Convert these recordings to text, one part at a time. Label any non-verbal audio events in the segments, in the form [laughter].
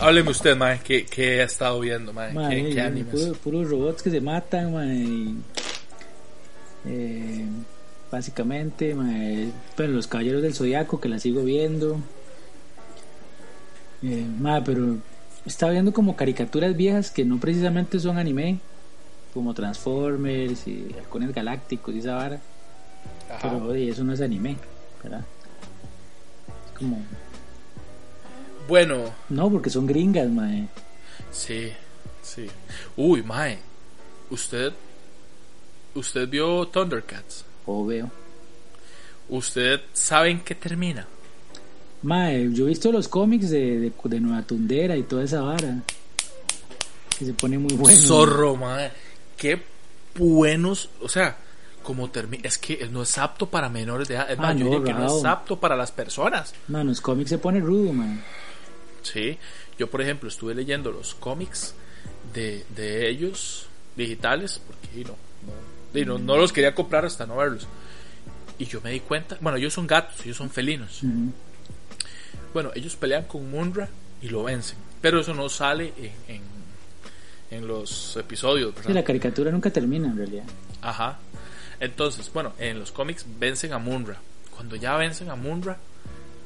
Hábleme usted, mae, ¿qué, qué ha estado viendo, mae? Mae, ¿Qué, qué animes? puro- puros robots que se matan, mae, eh, básicamente, mae, pero los caballeros del zodiaco que la sigo viendo. Eh, mae, pero estaba viendo como caricaturas viejas que no precisamente son anime, como Transformers y Halcones Galácticos y esa vara. Ajá. Pero oye, eso no es anime, ¿verdad? Es como, Bueno, no, porque son gringas, mae. sí, sí. Uy, mae, usted, usted vio Thundercats. O veo. ¿Usted sabe en qué termina? Mae, yo he visto los cómics de, de, de Nueva Tundera y toda esa vara. Que se pone muy bueno. Zorro, mae. Qué buenos, o sea, como termina, es que no es apto para menores de edad, es Ah, más, yo diría que no es apto para las personas. En los cómics se pone rudo, man. Sí, yo por ejemplo estuve leyendo los cómics de, de ellos digitales, porque no, no, y no, no los quería comprar hasta no verlos. Y yo me di cuenta, bueno, ellos son gatos, ellos son felinos. Bueno, ellos pelean con Munra y lo vencen, pero eso no sale en, en, en los episodios, ¿verdad? Sí, la caricatura nunca termina, en realidad. Ajá. Entonces, bueno, en los cómics vencen a Munra. Cuando ya vencen a Munra,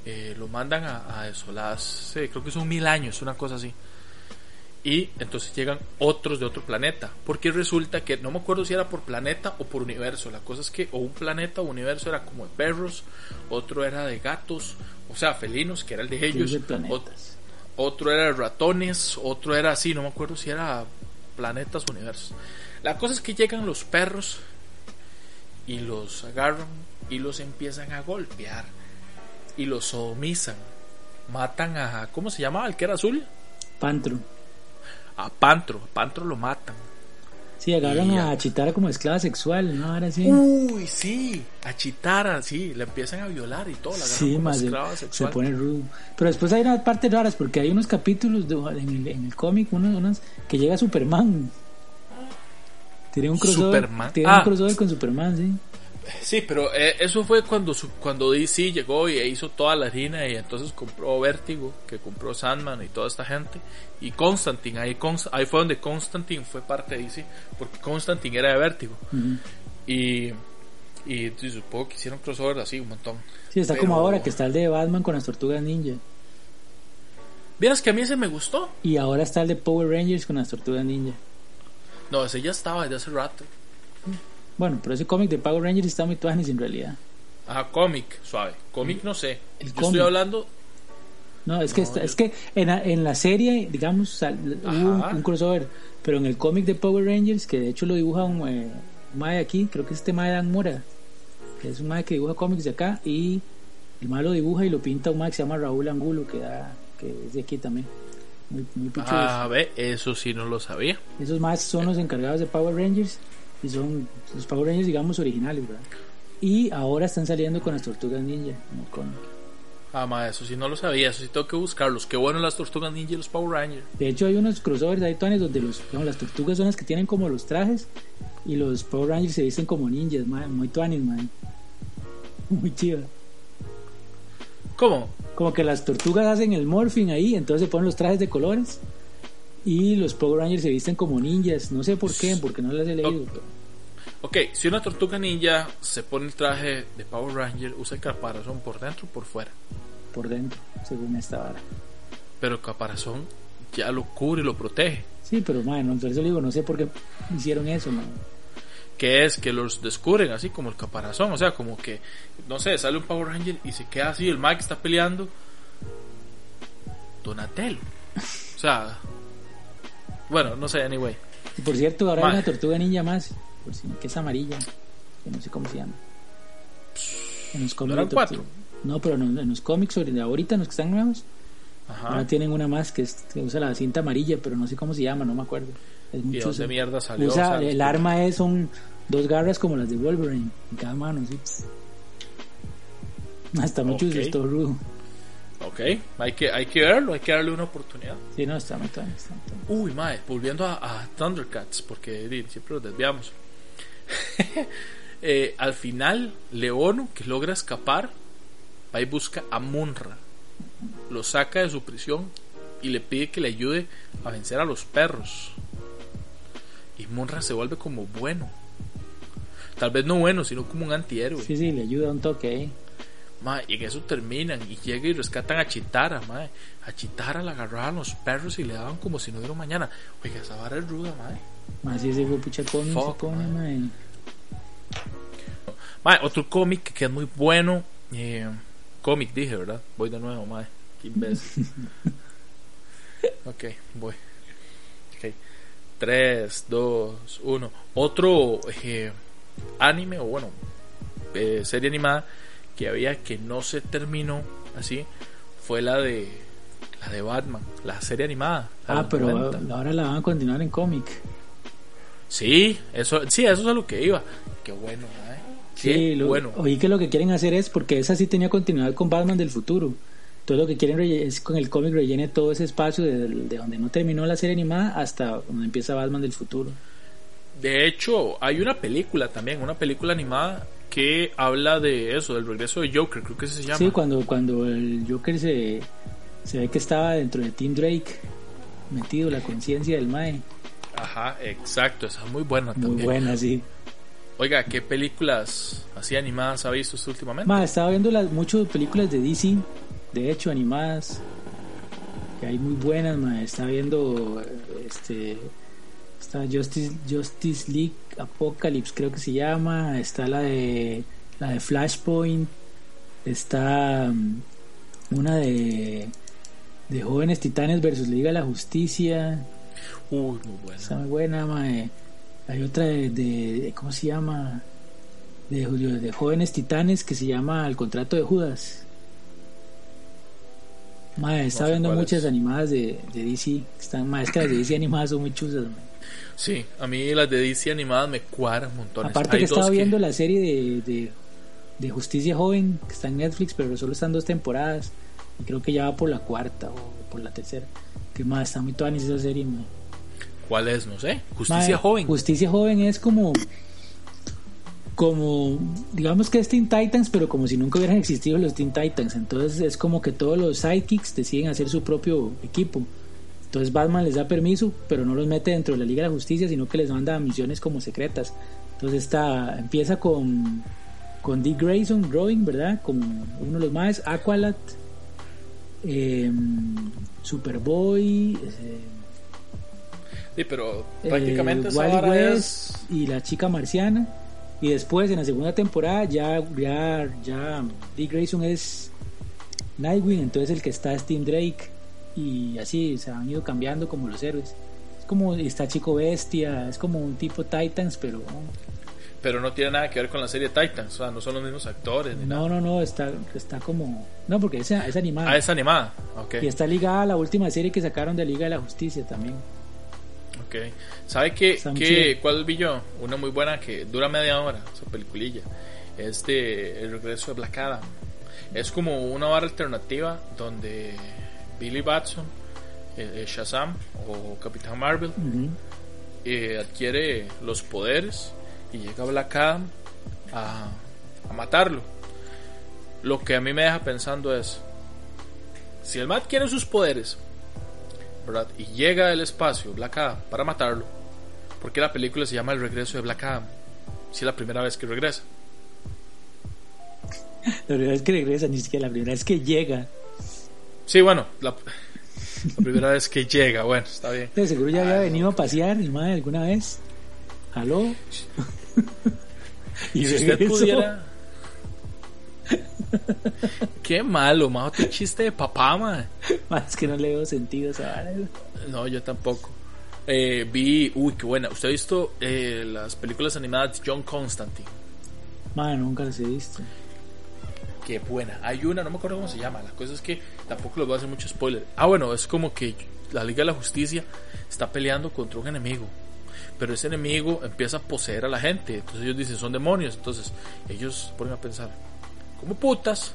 eh, lo mandan a, a eso, las, eh, creo que son mil años, una cosa así. Y entonces llegan otros de otro planeta. Porque resulta que, no me acuerdo si era por planeta o por universo. La cosa es que o un planeta o universo era como de perros, otro era de gatos, o sea, felinos, que era el de ellos. de planetas. Otro era ratones, otro era así, no me acuerdo si era planetas o universos. La cosa es que llegan los perros y los agarran y los empiezan a golpear y los sodomizan. Matan a, ¿cómo se llamaba? El que era azul. Pantro. A Pantro, a Pantro lo matan. Sí, agarran Y a. Chitara como esclava sexual, ¿no? Ahora sí. Uy, sí, a Chitara, sí, le empiezan a violar y todo, la agarran Sí, como más esclava se sexual. pone rudo. Pero después hay unas partes raras porque hay unos capítulos de- en el, en el cómic, unos, unos que llega Superman. Tiene un crossover, Superman. tiene Ah. un crossover con Superman, sí. Sí, pero eh, eso fue cuando su- cuando DC llegó y hizo toda la harina y entonces compró Vértigo, que compró Sandman y toda esta gente y Constantine, ahí, ahí fue donde Constantine fue parte de DC, porque Constantine era de Vértigo y, y, y supongo que hicieron crossover así un montón. Sí, está Pero- como ahora que está el de Batman con las tortugas ninja. Vieras que a mí ese me gustó. Y ahora está el de Power Rangers con las tortugas ninja. No, ese ya estaba desde hace rato. Bueno, pero ese cómic de Power Rangers está muy tuanis en realidad. Ajá, cómic, suave. Cómic no sé. El Yo cómic. estoy hablando No, es que, No, está- yo- es que en la, en la serie, digamos, sal- hubo un, un crossover, pero en el cómic de Power Rangers, que de hecho lo dibuja un, eh, un mae aquí, creo que es este mae Dan Mora, que es un mae que dibuja cómics de acá, y el mae lo dibuja y lo pinta un mae que se llama Raúl Angulo, que, da, que es de aquí también. Muy, muy pichudo. a ver, eso sí no lo sabía. Esos más son los encargados de Power Rangers y son los Power Rangers, digamos, originales, ¿verdad? Y ahora están saliendo con las tortugas ninja, como Ah, ma, eso sí no lo sabía, eso sí tengo que buscarlos. Qué bueno las tortugas ninja y los Power Rangers. De hecho, hay unos crossovers ahí, Tuanes, donde los, digamos, las tortugas son las que tienen como los trajes y los Power Rangers se visten como ninjas, man, muy tuanis, man. [laughs] Muy chido. ¿Cómo? Como que las tortugas hacen el morphing ahí, entonces se ponen los trajes de colores y los Power Rangers se visten como ninjas. No sé por qué, porque no las he leído. pero- Ok, si una tortuga ninja se pone el traje de Power Ranger, usa el caparazón por dentro o por fuera. por dentro, según esta vara. Pero el caparazón ya lo cubre y lo protege. Sí, pero man, no, entonces le digo, no sé por qué hicieron eso, man. Que es que los descubren así como el caparazón. O sea, como que, no sé, sale un Power Ranger y se queda así, el Mike está peleando. Donatello. O sea, bueno, no sé, anyway. Y por cierto, ahora Man. hay una tortuga ninja más, por si- que es amarilla, que no sé cómo se llama. En los cómics eran cuatro? No, pero en, en los cómics ahorita, en los que están nuevos, Ajá. ahora tienen una más que, es- que usa la cinta amarilla, pero no sé cómo se llama, no me acuerdo. Es ¿Y mucho dónde usa- mierda salió? usa- O sea, el arma es son dos garras como las de Wolverine en cada mano, sí. [laughs] Hasta mucho Ok. es todo rudo. Ok, hay que, hay que verlo, hay que darle una oportunidad. Sí, no, está muy está muy. Uy, mae, volviendo a, a Thundercats, porque siempre los desviamos. [laughs] Eh, al final, Leono, que logra escapar, va y busca a Munra. Lo saca de su prisión y le pide que le ayude a vencer a los perros. Y Munra se vuelve como bueno. Tal vez no bueno, sino como un antihéroe. Sí, sí, le ayuda un toque y en eso terminan y llegan y rescatan a Chitara, mae. A Chitara la agarraban los perros y le daban como si no hubiera mañana. Oiga, esa vara es ruda. Más si ese fue pucha cómic, Fuck, se pone. Mae. Otro cómic que es muy bueno. eh, cómic dije, ¿verdad? Voy de nuevo, mae. Qué imbécil. [laughs] ok, voy. Ok. 3, 2, 1. Otro eh, anime, o bueno, eh, serie animada que había que no se terminó así fue la de la de Batman, la serie animada. Ah, pero 90. ahora la van a continuar en cómic. Sí, eso, sí, eso es a lo que iba. Qué bueno, mae. Qué Sí, lo- bueno. oí que lo que quieren hacer es, porque esa sí tenía continuidad con Batman del futuro. Todo lo que quieren es con el cómic rellene todo ese espacio de, de donde no terminó la serie animada hasta donde empieza Batman del futuro. De hecho, hay una película también, una película animada que habla de eso, del regreso de Joker, creo que se llama. Sí, cuando, cuando el Joker se, se ve que estaba dentro de Tim Drake, metido la conciencia del Mae. Ajá, exacto, esa es muy buena Muy también. buena, sí. Oiga, ¿qué películas así animadas ha visto usted últimamente? Ma, estaba viendo las muchas películas de DC, de hecho, animadas, que hay muy buenas, ma. Estaba viendo eh, este está Justice, Justice League Apocalypse, creo que se llama, está la de la de Flashpoint, está mm, una de de Jóvenes Titanes versus Liga de la Justicia, Uy, muy buena. está muy buena, ma. Hay otra de, de- ¿cómo se llama? De, de jóvenes titanes que se llama El contrato de Judas. Ma, está sé viendo muchas es. animadas de, de DC. Están, ma, es que las de DC animadas son muy chuzas. ma. Sí, a mí las de DC animadas me cuadran montones. Aparte Hay que estaba viendo la serie de, de, de Justicia Joven que está en Netflix, pero solo están dos temporadas. Y creo que ya va por la cuarta o por la tercera. Que más está muy tuanis esa serie, ma. ¿Cuál es? No sé. Justicia Mae, Joven. Justicia Joven es como. Como. Digamos que es Teen Titans, pero como si nunca hubieran existido los Teen Titans. Entonces es como que todos los sidekicks deciden hacer su propio equipo. Entonces Batman les da permiso, pero no los mete dentro de la Liga de la Justicia, sino que les manda misiones como secretas. Entonces está. Empieza con. Con Dick Grayson, Robin, ¿verdad? Como uno de los más. Aqualad. em, Superboy. eh, Sí, pero eh, prácticamente esa Wally West es- y la chica marciana y después en la segunda temporada ya ya ya Dick Grayson es Nightwing entonces el que está es Tim Drake y así se han ido cambiando como los héroes es como está Chico Bestia es como un tipo Titans pero Pero no tiene nada que ver con la serie Titans. O sea, no son los mismos actores ni nada. no no no está está como no porque es, es animada Ah, es animada. Ok. y está ligada a la última serie que sacaron de Liga de la Justicia también Ok. ¿Sabe qué, qué- cuál vi yo? Una muy buena que dura media hora, esa peliculilla. Es de El regreso de Black Adam. Es como una barra alternativa donde Billy Batson, eh, eh, Shazam o Capitán Marvel eh, adquiere los poderes y llega Black Adam a, a matarlo. Lo que a mí me deja pensando es, si el man adquiere sus poderes, ¿verdad? Y llega del espacio Black Adam para matarlo, ¿por qué la película se llama El regreso de Black Adam? Si es la primera vez que regresa. la primera vez que regresa ni siquiera la primera vez que llega Sí, bueno, la, la primera vez que llega, bueno, está bien. De seguro ya había Ay, venido a pasear el madre alguna vez. ¿Aló? [laughs] y si usted [laughs] pudiera... [laughs] Qué malo, más otro chiste de papá, man. [laughs] Más que no le veo sentido esa vara. No, yo tampoco. Eh, vi, uy, qué buena. ¿Usted ha visto eh, las películas animadas de John Constantine? Madre, nunca las he visto. Qué buena. Hay una, no me acuerdo cómo se llama. La cosa es que tampoco les voy a hacer mucho spoiler. Ah, bueno, es como que la Liga de la Justicia está peleando contra un enemigo. Pero ese enemigo empieza a poseer a la gente. Entonces ellos dicen, son demonios. Entonces ellos ponen a pensar, ¿cómo putas?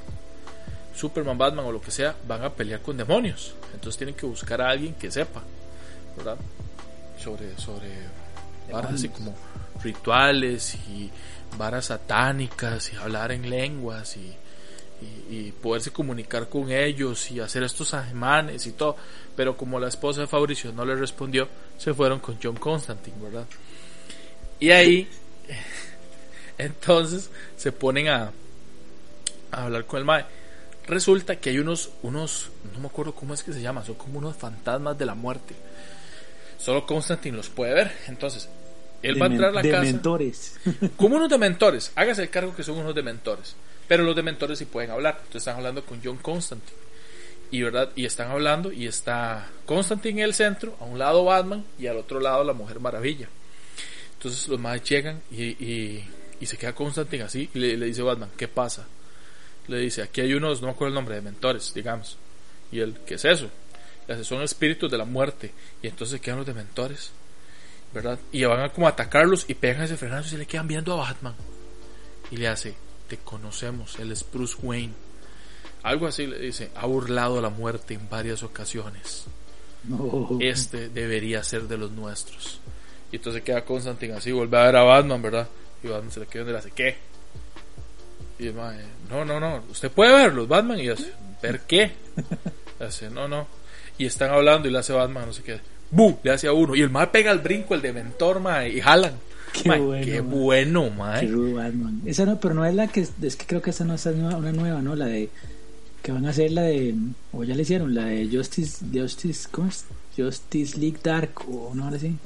Superman, Batman o lo que sea van a pelear con demonios. Entonces tienen que buscar a alguien que sepa, ¿verdad? Sobre, sobre varas así como rituales y varas satánicas y hablar en lenguas y, poderse comunicar con ellos y hacer estos ajemanes y todo. Pero como la esposa de Fabricio no le respondió, se fueron con John Constantine, ¿verdad? Y ahí, [laughs] entonces, se ponen a, a hablar con el Mae. Resulta que hay unos, unos, no me acuerdo cómo es que se llama, son como unos fantasmas de la muerte. Solo Constantine los puede ver. Entonces, él va a entrar a la casa. Dementores. [laughs] Como unos dementores. Hágase el cargo que son unos dementores. Pero los dementores sí pueden hablar. Entonces están hablando con John Constantine. Y, ¿verdad? y están hablando y está Constantine en el centro, a un lado Batman y al otro lado la Mujer Maravilla. Entonces los más llegan y, y, y, se queda Constantine así y le, le, dice Batman, ¿qué pasa? Le dice, aquí hay unos, no me acuerdo el nombre, de mentores, digamos. Y él, ¿qué es eso? Le dice, son espíritus de la muerte. Y entonces quedan los dementores. ¿Verdad? Y van a como atacarlos y pegan ese frenazo y se le quedan viendo a Batman. Y le hace, te conocemos, él es Bruce Wayne. Algo así le dice, ha burlado la muerte en varias ocasiones. Este debería ser de los nuestros. Y entonces queda Constantine así, vuelve a ver a Batman, ¿verdad? Y Batman se le queda y le hace, ¿qué? Y el no, no, no, usted puede verlos, Batman. Y hace, ¿ver qué? [laughs] Hace, no, no. Y están hablando y le hace Batman, no sé qué. ¡Bu! Le hace a uno. Y el mal pega el brinco, el dementor, mae, y jalan. Qué bueno. Qué bueno, mae. Qué Esa no, pero no es la que. Es que creo que esa no es una nueva, ¿no? La de. Que van a hacer la de. O ya le hicieron, la de Justice. Justice ¿Cómo es? Justice League Dark, o no, ahora sí.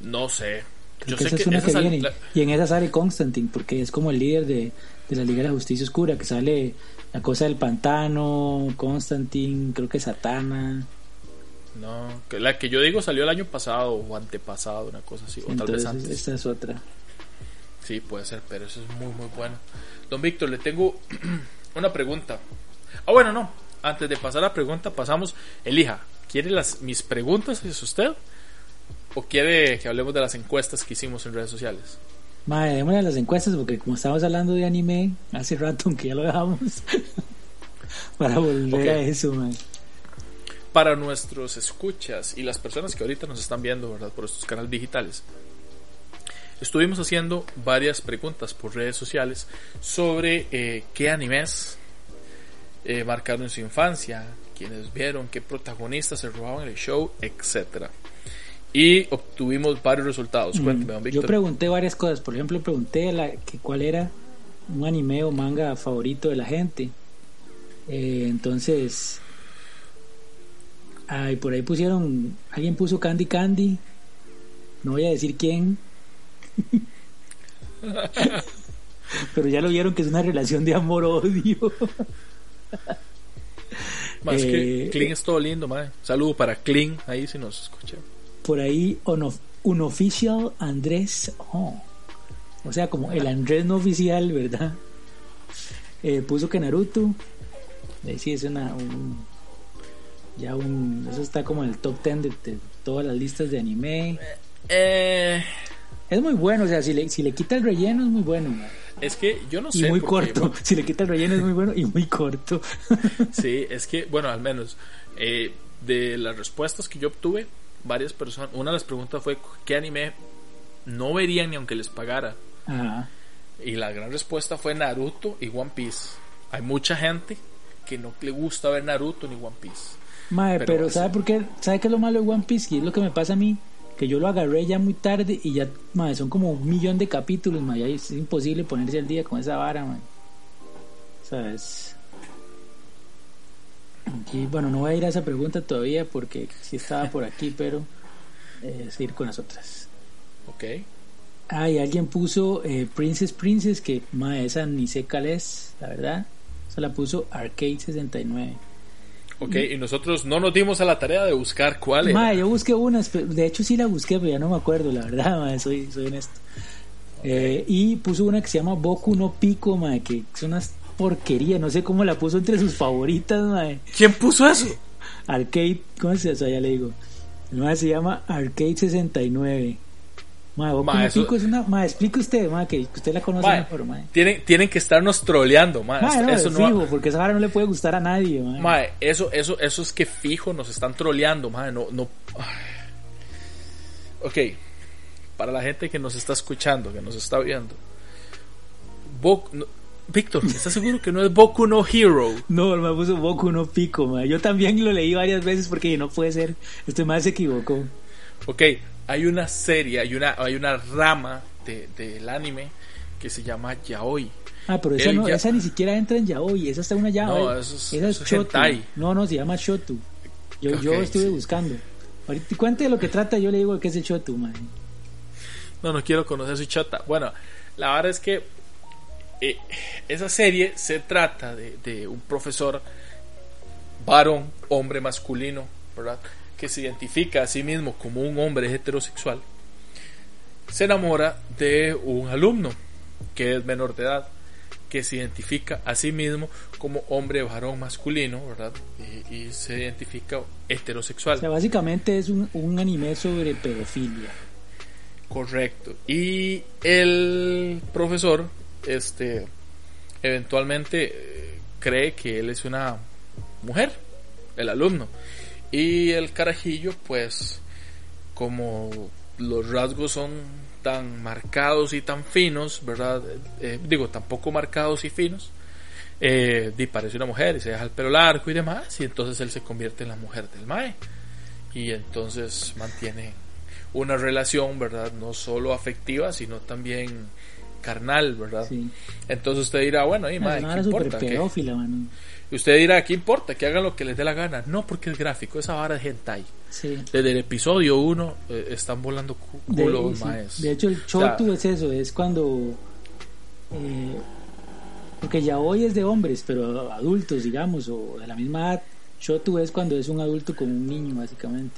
No sé. Yo sé que, es una que viene. Y en esa sale Constantine, porque es como el líder de, de la Liga de la Justicia Oscura, que sale la cosa del pantano, Constantine, creo que Satana. No, que la que yo digo salió el año pasado o antepasado, una cosa así, o tal vez antes. Esta es otra. Sí, puede ser, pero eso es muy, muy bueno. Don Víctor, le tengo [clears throat] una pregunta. Ah, bueno, no. Antes de pasar a la pregunta, pasamos. Elija, ¿quiere las mis preguntas? ¿Es usted? ¿O quiere que hablemos de las encuestas que hicimos en redes sociales? Madre, démosle las encuestas porque como estamos hablando de anime hace rato, [laughs] aunque ya lo dejamos, [laughs] para volver a eso, madre para nuestros escuchas y las personas que ahorita nos están viendo, ¿verdad? Por estos canales digitales. Estuvimos haciendo varias preguntas por redes sociales sobre eh, qué animes eh, marcaron su infancia, quiénes vieron, qué protagonistas se robaban el show, etcétera. Y obtuvimos varios resultados. Yo pregunté varias cosas. Por ejemplo, pregunté la, que cuál era un anime o manga favorito de la gente. Eh, entonces, Ay, por ahí pusieron, alguien puso Candy Candy, no voy a decir quién. [laughs] Pero ya lo vieron que es una relación de amor-odio. Más que Clean es todo lindo, madre. Saludo para Clean, ahí si nos escucha. Por ahí, un oficial Andrés. Oh. O sea, como el Andrés no oficial, ¿verdad? Eh, puso que Naruto. Ahí sí es una, un, ya un eso está como en el top 10 de, todas las listas de anime eh, es muy bueno o sea si le, si le quita el relleno es muy bueno es que yo no y sé muy corto [laughs] si le quita el relleno es muy bueno y muy corto sí es que bueno al menos eh, de las respuestas que yo obtuve varias personas una de las preguntas fue qué anime no verían ni aunque les pagara y la gran respuesta fue Naruto y One Piece hay mucha gente que no le gusta ver Naruto ni One Piece Mae, pero, ¿sabe por qué? ¿Sabe qué es lo malo de One Piece? Y es lo que me pasa a mí, que yo lo agarré ya muy tarde y ya, mae, son como un millón de capítulos, mae, es imposible ponerse al día con esa vara. ¿Sabes? Aquí, bueno, no voy a ir a esa pregunta todavía porque sí estaba por aquí, pero eh, seguir con las otras. Ok. Ah, y alguien puso eh, Princess Princess, que mae, esa ni sé cuál es, la verdad. Se la puso Arcade 69. Ok, y nosotros no nos dimos a la tarea de buscar cuál era. yo busqué unas, de hecho sí la busqué, pero ya no me acuerdo, la verdad, [laughs] soy, soy honesto. Eh, y puso una que se llama Boku no Pico, madre, que es una porquería, no sé cómo la puso entre sus favoritas, madre. ¿Quién puso eso? Arcade, ¿cómo se llama? Ya le digo. El madre se llama Arcade 69. Ma, Pico es una. Ma, explique usted, ma, que usted la conoce mejor, ma. Tienen, tienen que estarnos troleando, ma. no, eso no, fijo, porque esa vara no le puede gustar a nadie, ma. ma. eso, eso, eso es que fijo nos están troleando, ma. No, no. Ok. para la gente que nos está escuchando, que nos está viendo. No- Víctor, ¿estás seguro que no es Boku no Hero? No, me puso Boku no Pico, ma. Yo también lo leí varias veces porque no puede ser. Este más se equivocó. Ok, hay una serie, hay una, hay una rama de- del anime que se llama Yaoi. Ah, pero esa, Él no, ya- esa ni siquiera entra en yaoi, esa está una yaoi. No, eso es- esa eso es Shotu. hentai. No, no, se llama Shotu. Yo, yo estuve sí. buscando. Ahorita cuente de lo que trata, yo le digo que es el Shotu, man. No, no quiero conocer su chota. Bueno, la verdad es que eh, esa serie se trata de, de un profesor varón, hombre masculino, ¿verdad? Que se identifica a sí mismo como un hombre heterosexual. Se enamora de un alumno que es menor de edad, que se identifica a sí mismo como hombre varón masculino, ¿verdad? Y, y se identifica heterosexual. O sea, básicamente es un, un anime sobre pedofilia. Correcto. Y el profesor, este, eventualmente eh, cree que él es una mujer, el alumno. Y el carajillo, pues, como los rasgos son tan marcados y tan finos, ¿verdad? Eh, digo, tan poco marcados y finos. Eh, di, parece una mujer y se deja el pelo largo y demás. Y entonces él se convierte en la mujer del Mae. Y entonces mantiene una relación, ¿verdad? No solo afectiva, sino también carnal, ¿verdad? Sí. Entonces usted dirá, bueno, y madre, ¿qué importa? Mano. Y usted dirá, ¿qué importa? Que hagan lo que les dé la gana. No, porque es gráfico, esa vara es hentai. Sí. Desde el episodio 1 están volando cu- De, culos, sí. maes. De hecho, el O sea, Shotu es eso, es cuando. eh, porque ya hoy es de hombres, pero adultos, digamos, o de la misma edad. Shotu es cuando es un adulto con un niño, básicamente.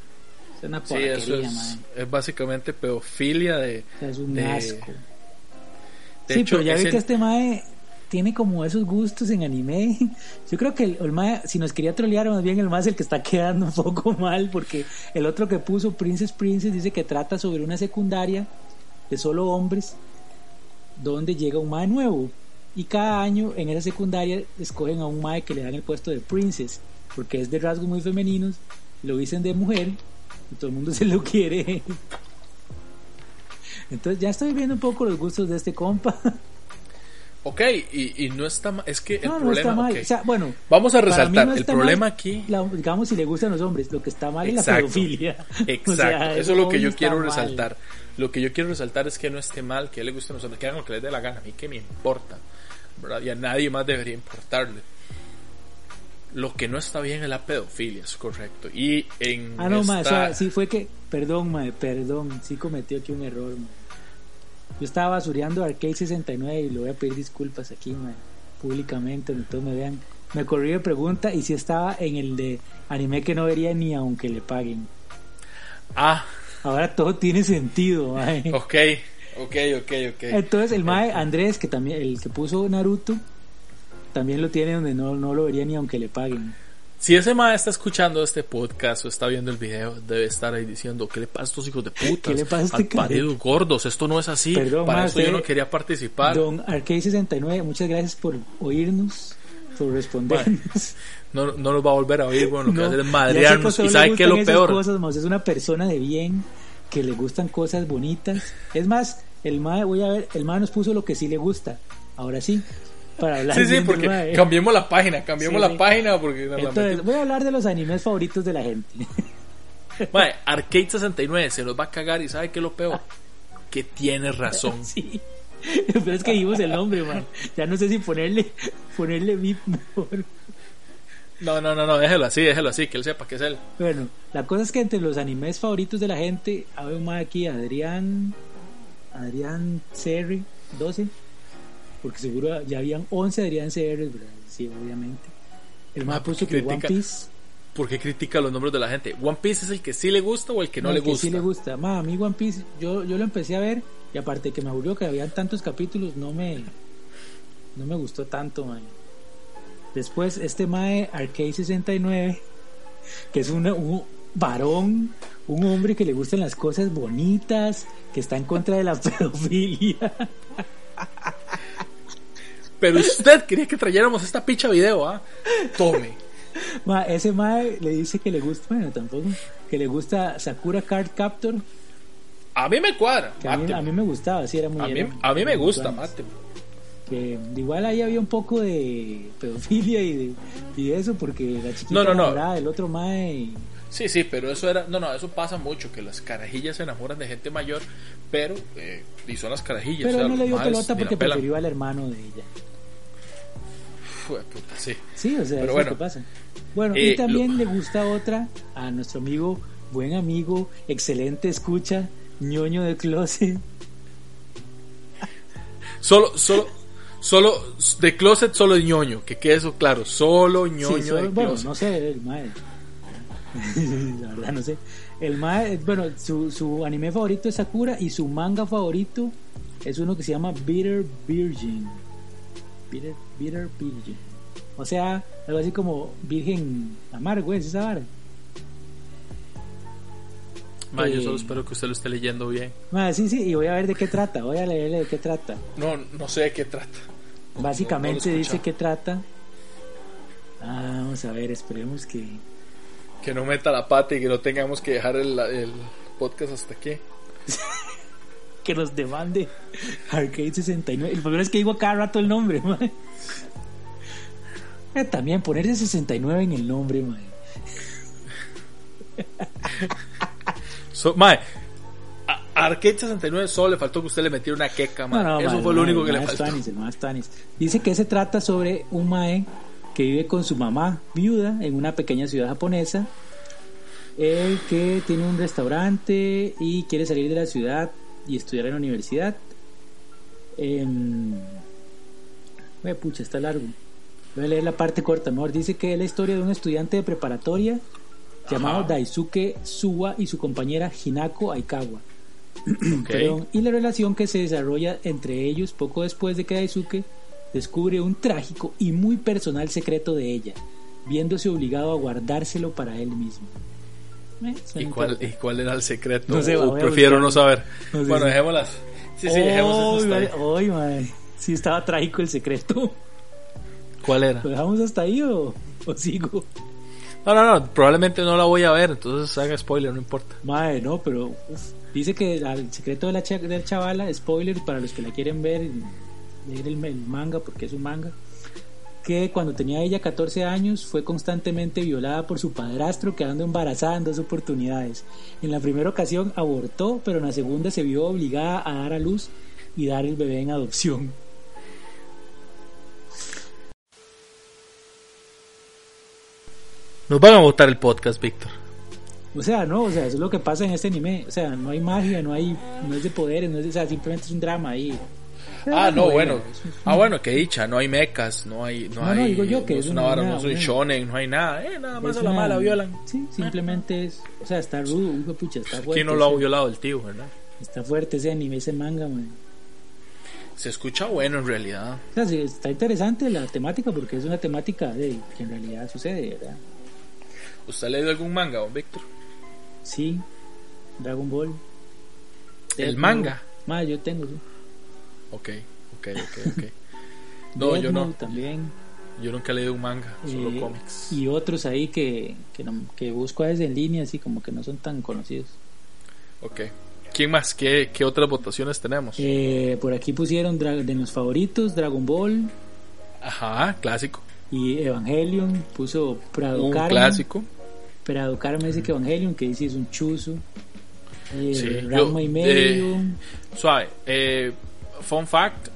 Es una Sí, eso es, es básicamente pedofilia de... O sea, es un de- asco. De sí, hecho, pero ya vi que este mae tiene como esos gustos en anime. [laughs] Yo creo que el, el mae, si nos quería trolear, más bien el mae es el que está quedando un poco [laughs] mal, porque el otro que puso, Princess Princess, dice que trata sobre una secundaria de solo hombres, donde llega un mae nuevo. Y cada año en esa secundaria escogen a un mae que le dan el puesto de Princess, porque es de rasgos muy femeninos, lo dicen de mujer, y todo el mundo [laughs] se lo quiere. Entonces ya estoy viendo un poco los gustos de este compa. Ok, y, y no está mal. Es que el No, no problema... está mal. ok. O sea, bueno, Vamos a resaltar, no el problema mal aquí... la- digamos, si le gustan los hombres, lo que está mal es la Exacto. pedofilia. Exacto, [laughs] O sea, eso es lo que yo quiero mal. resaltar. Lo que yo quiero resaltar es que no esté mal, que le gusten los hombres, que hagan lo que les dé la gana, a mí que me importa, ¿verdad? Y a nadie más debería importarle. Lo que no está bien es la pedofilia, es correcto. Y en Ah, no, ma, o esta- sea, sí fue que, perdón, ma, perdón, sí cometió aquí un error, ma. Yo estaba basureando Arcade 69 y le voy a pedir disculpas aquí, ma, públicamente, donde todos me vean. Me corrí de pregunta y sí estaba en el de anime que no vería ni aunque le paguen. Ah, Ahora todo tiene sentido, ma. ok, ok, ok, ok. Entonces el mae Andrés, que también el que puso Naruto, también lo tiene donde no, no lo vería ni aunque le paguen. Si ese ma está escuchando este podcast o está viendo el video, debe estar ahí diciendo, ¿qué le pasa a estos hijos de putas? ¿Qué le pasa a este paridos gordos, esto no es así. Perdón, Para eso yo no quería participar. Don Arcade 69, muchas gracias por oírnos, por respondernos. No, no nos va a volver a oír, bueno, lo que No, va a hacer es madrearnos. ¿Y sabe qué es lo peor? cosas, usted es una persona de bien, que le gustan cosas bonitas. Es más, el mae, voy a ver, el mae nos puso lo que sí le gusta. Ahora sí, para hablar Sí, sí, porque mae. cambiemos la página, cambiemos Sí, la sí. página porque la Entonces, voy a hablar de los animes favoritos de la gente. [laughs] Mae, Arcade 69 se nos va a cagar y ¿sabe qué es lo peor? Que tiene razón. Sí. Pero es que dijimos el nombre, man. Ya no sé si ponerle ponerle beat mejor. No, no, no, no, déjelo así, déjelo así, que él sepa que es él. Bueno, la cosa es que entre los animes favoritos de la gente, hay un más aquí, Adrián, Adrián CR 12, porque seguro ya habían 11 Adrián CR. Sí, obviamente. El más Ah, puso que One Piece, ¿Por qué critica los nombres de la gente? ¿One Piece es el que sí le gusta o el que no, el le que gusta? sí le gusta. Ma, a mí One Piece, yo, yo lo empecé a ver y aparte que me aburrió que habían tantos capítulos, no me, no me gustó tanto, man. Después, este Mae Arcade 69, que es una- un varón, un hombre que le gustan las cosas bonitas, que está en contra de la [laughs] pedofilia. Pero usted quería que trayéramos esta picha video, ¿ah? Tome. Ma, ese Mae le dice que le gusta, bueno, tampoco, que le gusta Sakura Card Captor. A mí me cuadra. A, mí, a mí me gustaba, sí, era muy A mí, era a mí me gusta, máteme. Que igual ahí había un poco de pedofilia y de, y eso, porque la chiquita No, no, no. del otro mae. y- Sí, sí, pero eso era. No, no, eso pasa mucho, que las carajillas se enamoran de gente mayor, pero. Eh, y son las carajillas. Pero o sea, no le dio pelota porque prefirió al hermano de ella. Fue puta, sí. Sí, o sea, Pero eso bueno. es lo que pasa. Bueno, Eh, y también lo- le gusta otra a nuestro amigo, buen amigo, excelente escucha, ñoño de closet. Solo, solo, solo. De closet, solo de ñoño. Que quede eso claro. Solo ñoño Sí, solo- de bueno, closet. no sé, el mae. [laughs] La verdad, no sé. El mae, bueno, su, su anime favorito es Sakura y su manga favorito es uno que se llama Bitter Virgin. Bitter, Bitter Virgin. O sea, algo así como Virgen Amargo, ¿es esa vara? Ma, yo eh, solo espero que usted lo esté leyendo bien. Mae, sí, sí, y voy a ver de qué trata, voy a leerle de qué trata. No, no sé de qué trata. Básicamente No, no dice que trata. Ah, vamos a ver, esperemos que. Que no meta la pata y que no tengamos que dejar el, el podcast hasta aquí. [laughs] que nos demande Arcade 69. El problema es que digo cada rato el nombre, [laughs] mae. Eh, También ponerse 69 en el nombre, mae. [laughs] So, mae, a Arcade 69 solo le faltó que usted le metiera una queca, mae. No, no, Eso mae, fue lo mae, único que le faltó. es tuanis. Dice que se trata sobre un mae que vive con su mamá viuda en una pequeña ciudad japonesa. El que tiene un restaurante y quiere salir de la ciudad y estudiar en la universidad. Em, Güey, pucha, está largo. Voy a leer la parte corta, mejor. Dice que es la historia de un estudiante de preparatoria llamado Ajá. Daisuke Suwa y su compañera Hinako Aikawa. [clears throat] Perdón, y la relación que se desarrolla entre ellos poco después de que Daisuke descubre un trágico y muy personal secreto de ella, viéndose obligado a guardárselo para él mismo. Eh, ¿Y cuál, ¿Y cuál era el secreto? No sé, a prefiero no saber. No sé, bueno, sí. dejémoslas. Sí, sí, dejemos ay, madre. Sí, estaba trágico el secreto. ¿Cuál era? ¿Lo dejamos hasta ahí o, o sigo? No, no, no, probablemente no la voy a ver, entonces haga spoiler, no importa. Madre, no, pero uf, dice que el secreto de la, del chavala, spoiler para los que la quieren ver, leer el, el manga, porque es un manga, que cuando tenía ella 14 años fue constantemente violada por su padrastro, quedando embarazada en dos oportunidades. En la primera ocasión abortó, pero en la segunda se vio obligada a dar a luz y dar el bebé en adopción. Nos van a votar el podcast, Víctor. O sea, no, o sea, eso es lo que pasa en este anime. O sea, no hay magia, no hay, no es de poderes, no es de, o sea, simplemente es un drama ahí. Ah, no, Novela, bueno. Ah, bueno, que dicha, no hay mecas, no hay. No, No, no, hay, digo yo que no es una vara, no es un una- shonen, no hay nada. Eh, nada más Es a la una- mala violan. Sí, simplemente es. O sea, está rudo, hijo pucha, está fuerte. ¿Quién no lo ha violado el tío, verdad? Está fuerte ese anime, ese manga, man. Se escucha bueno en realidad. O sea, sí, está interesante la temática porque es una temática de que en realidad sucede, ¿verdad? ¿Usted ha leído algún manga, don Víctor? Sí, Dragon Ball. ¿El manga? Ma, yo tengo, sí. Ok, ok, ok, ok. [laughs] No, yo no. También. Yo nunca he leído un manga, solo Eh, cómics. Y otros ahí que, que, no- que busco a veces en línea, así como que no son tan conocidos. Ok. ¿Quién más? ¿Qué, qué otras votaciones tenemos? Eh, por aquí pusieron de los favoritos Dragon Ball Ajá, clásico. y Evangelion. Puso Prado Un clásico. Prado Karma dice que Evangelion, que dice es un chuzo. Eh, Sí, Ranma yo, y medio. Suave. Eh, fun fact: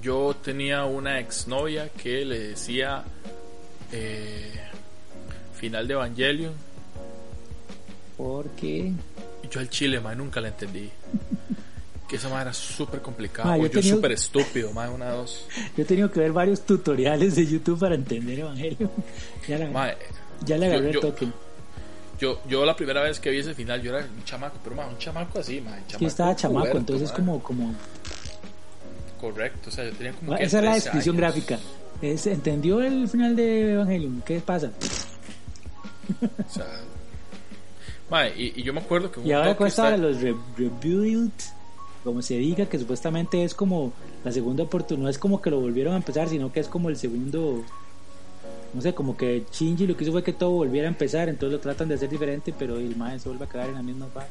yo tenía una exnovia que le decía eh, final de Evangelion. Porque. Y yo al chile, man, nunca la entendí. Que esa madre era súper complicada. Ah, yo yo súper estúpido, más una dos. Yo he tenido que ver varios tutoriales de YouTube para entender Evangelion. Ya, la- ya le yo- agarré el yo- toque. yo, yo la primera vez que vi ese final, yo era un chamaco, pero más un chamaco así, que yo estaba chamaco, puberto, entonces como, como Correcto, o sea, yo tenía como. esa que es la 13 descripción años. gráfica. Es, ¿Entendió el final de Evangelion? ¿Qué pasa? O sea. y, y yo me acuerdo que. Y ahora cuesta los re- rebuild, como se diga, que supuestamente es como la segunda oportunidad, no es como que lo volvieron a empezar, sino que es como el segundo, no sé, como que Shinji lo que hizo fue que todo volviera a empezar, entonces lo tratan de hacer diferente, pero el mae se vuelve a quedar en la misma parte.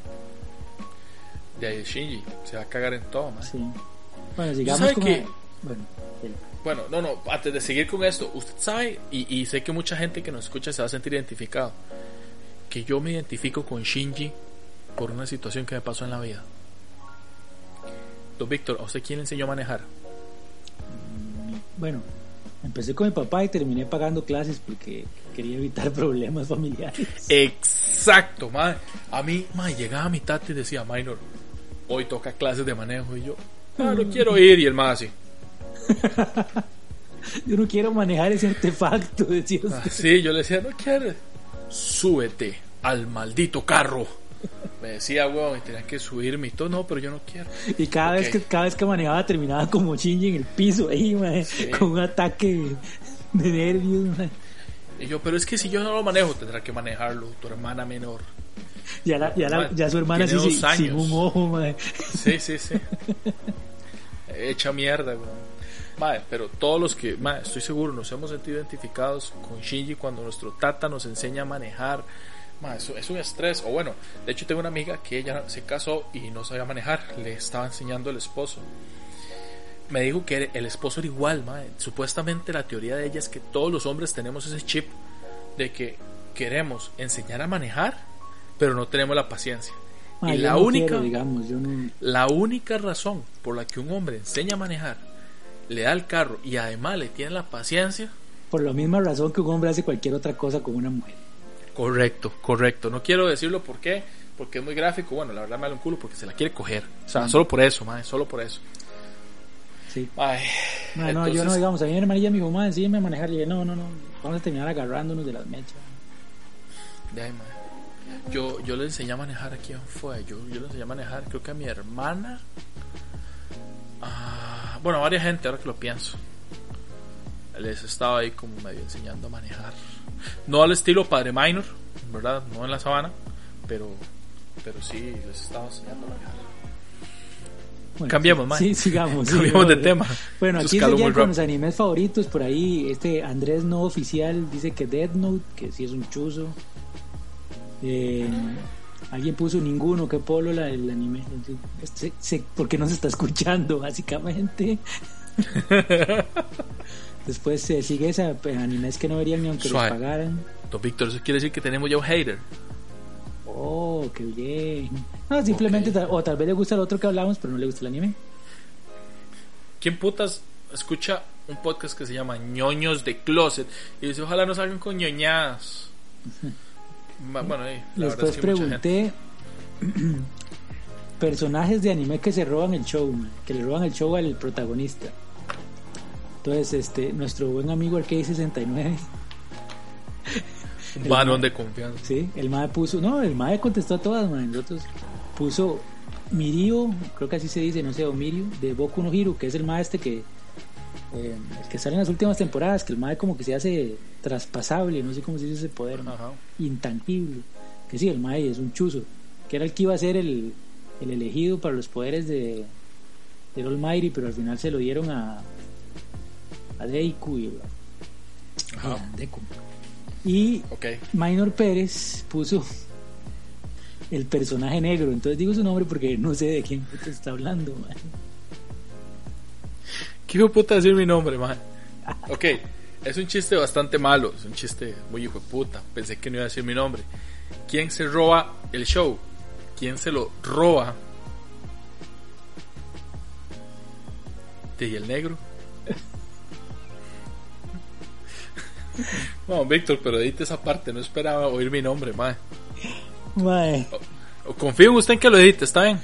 De ahí Shinji. Se va a cagar en todo, mae. Sí. Bueno, sigamos sabe con... que- Bueno, el- Bueno, no, no, antes de seguir con esto, usted sabe, y, y sé que mucha gente que nos escucha se va a sentir identificado, que yo me identifico con Shinji por una situación que me pasó en la vida. Don Víctor, ¿a usted quién le enseñó a manejar? bueno, empecé con mi papá y terminé pagando clases porque quería evitar [laughs] problemas familiares. Exacto, madre. A mí, madre, llegaba mi tata y decía, Minor, hoy toca clases de manejo. Y yo, ah, no quiero ir. Y el más así, [laughs] Yo no quiero manejar ese artefacto, decía usted. "Ah, sí, yo le decía, no quiero. Súbete al maldito carro. Me decía, weón, y tenía que subirme y todo. No, pero yo no quiero. Y cada vez que cada vez que manejaba terminaba como Shinji en el piso ahí, Sí. con un ataque de nervios. mae. Y yo, pero es que si yo no lo manejo, tendrá que manejarlo tu hermana menor. Ya, la- ya, la- Mae, ya su hermana así dos sin, un ojo, mae. Sí, sí, sí. Hecha mierda, weón. Mae, pero todos los que, mae, estoy seguro, nos hemos sentido identificados con Shinji cuando nuestro tata nos enseña a manejar. Mae, eso es un estrés. O bueno, de hecho tengo una amiga que ella se casó y no sabía manejar. Le estaba enseñando el esposo. Me dijo que el esposo era igual, mae. Supuestamente la teoría de ella es que todos los hombres tenemos ese chip de que queremos enseñar a manejar, pero no tenemos la paciencia. Mae, y la única quiero, digamos, yo no- la única razón por la que un hombre enseña a manejar, le da el carro y además le tiene la paciencia. por la misma razón que un hombre hace cualquier otra cosa con una mujer. Correcto, correcto. No quiero decirlo por qué, porque es muy gráfico. Bueno, la verdad me da un culo porque se la quiere coger. O sea, solo por eso, madre, solo por eso. Sí. Ay, no, yo no, digamos, a mí mi hermanilla me dijo, mae, enséñame a manejar. Y yo, no, no, no, vamos a terminar agarrándonos de las mechas. de ahí, madre. Yo, yo le enseñé a manejar a quién fue. Yo, yo le enseñé a manejar, creo que a mi hermana. Ah, bueno, a varias gente, ahora que lo pienso. Les estaba ahí como medio enseñando a manejar. No al estilo Padre Minor, ¿verdad? No en la sabana, pero, pero sí les estaba enseñando a manejar. Bueno, Cambiemos, sí, mae. Sí, sigamos. [laughs] Cambiemos sigamos. de tema. Bueno, Eso aquí seguían con los animes favoritos. Por ahí, este Andrés no oficial dice que Death Note, que sí es un chuzo. Eh, alguien puso ninguno, que polo la, el anime. Se- se- porque no se está escuchando, [laughs] básicamente. [laughs] Después se sigue esa eh, animes que no verían ni aunque Suave. les pagaran. Don Víctor, eso quiere decir que tenemos ya un hater. Oh, qué bien. No, simplemente, o tal vez le gusta el otro que hablamos, pero no le gusta el anime. ¿Quién putas escucha un podcast que se llama ñoños de closet? Y dice, ojalá no salgan con ñoñadas. [laughs] Bueno, Después es que pregunté [clears throat] personajes de anime que se roban el show, man, que le roban el show al protagonista. Entonces, este, nuestro buen amigo Arcade 69, un varón de confianza. sí, el MAE puso, no, el MAE contestó a todas, man, nosotros puso Mirio, creo que así se dice, no sé, o Mirio, de Boku no Hiro, que es el MAE este que eh, el que sale en las últimas temporadas, que el MAE como que se hace traspasable, no sé cómo se dice ese poder, man. Ajá. intangible. Que sí, el Mae es un chuzo. Que era el que iba a ser el, el elegido para los poderes de, de Almighty, pero al final se lo dieron a, a Deiku y Ajá. a Deku. Y Ok. Minor Pérez puso el personaje negro. Entonces digo su nombre porque no sé de quién puta está hablando. mae. ¿Qué hijo puta decir mi nombre, man? Ok, es un chiste bastante malo, es un chiste muy hijo de puta. Pensé que no iba a decir mi nombre. ¿Quién se roba el show? ¿Quién se lo roba? ¿Y el negro? [laughs] No, Víctor, pero edite esa parte, no esperaba oír mi nombre, man. Mae. Confío en usted en que lo edite, ¿está bien?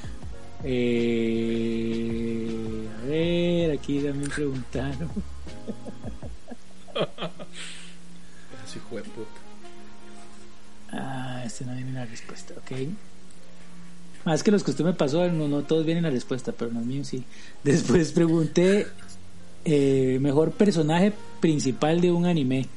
Eh, ver, aquí también preguntaron. Hijo de puta. Ah, este no viene la respuesta, ok. Más que los que usted me pasó, no, no todos vienen la respuesta, pero no mío sí. Después pregunté eh, mejor personaje principal de un anime.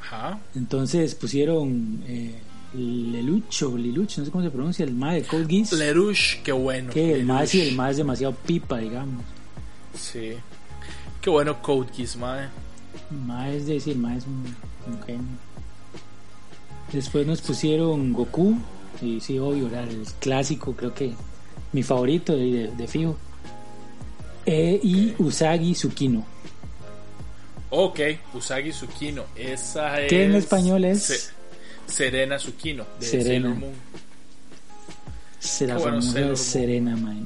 Ajá. Entonces pusieron eh, Lelucho, Lilucho, no sé cómo se pronuncia, el más de Code Geass. Lerouche, qué bueno. que el más sí, Lelouch. el más es demasiado pipa, digamos. Sí. Qué bueno Code Geass, mae. Más es decir, más es un, un genio. Después nos pusieron Goku, y sí, obvio, era el clásico, creo que Mi favorito de, de, de fijo. Eh, y Usagi Tsukino. Ok, Usagi Tsukino. Esa es. ¿Qué en español es? Serena Tsukino, de Serena. Sailor Moon. Qué bueno, famosa Sailor. Serena, mae.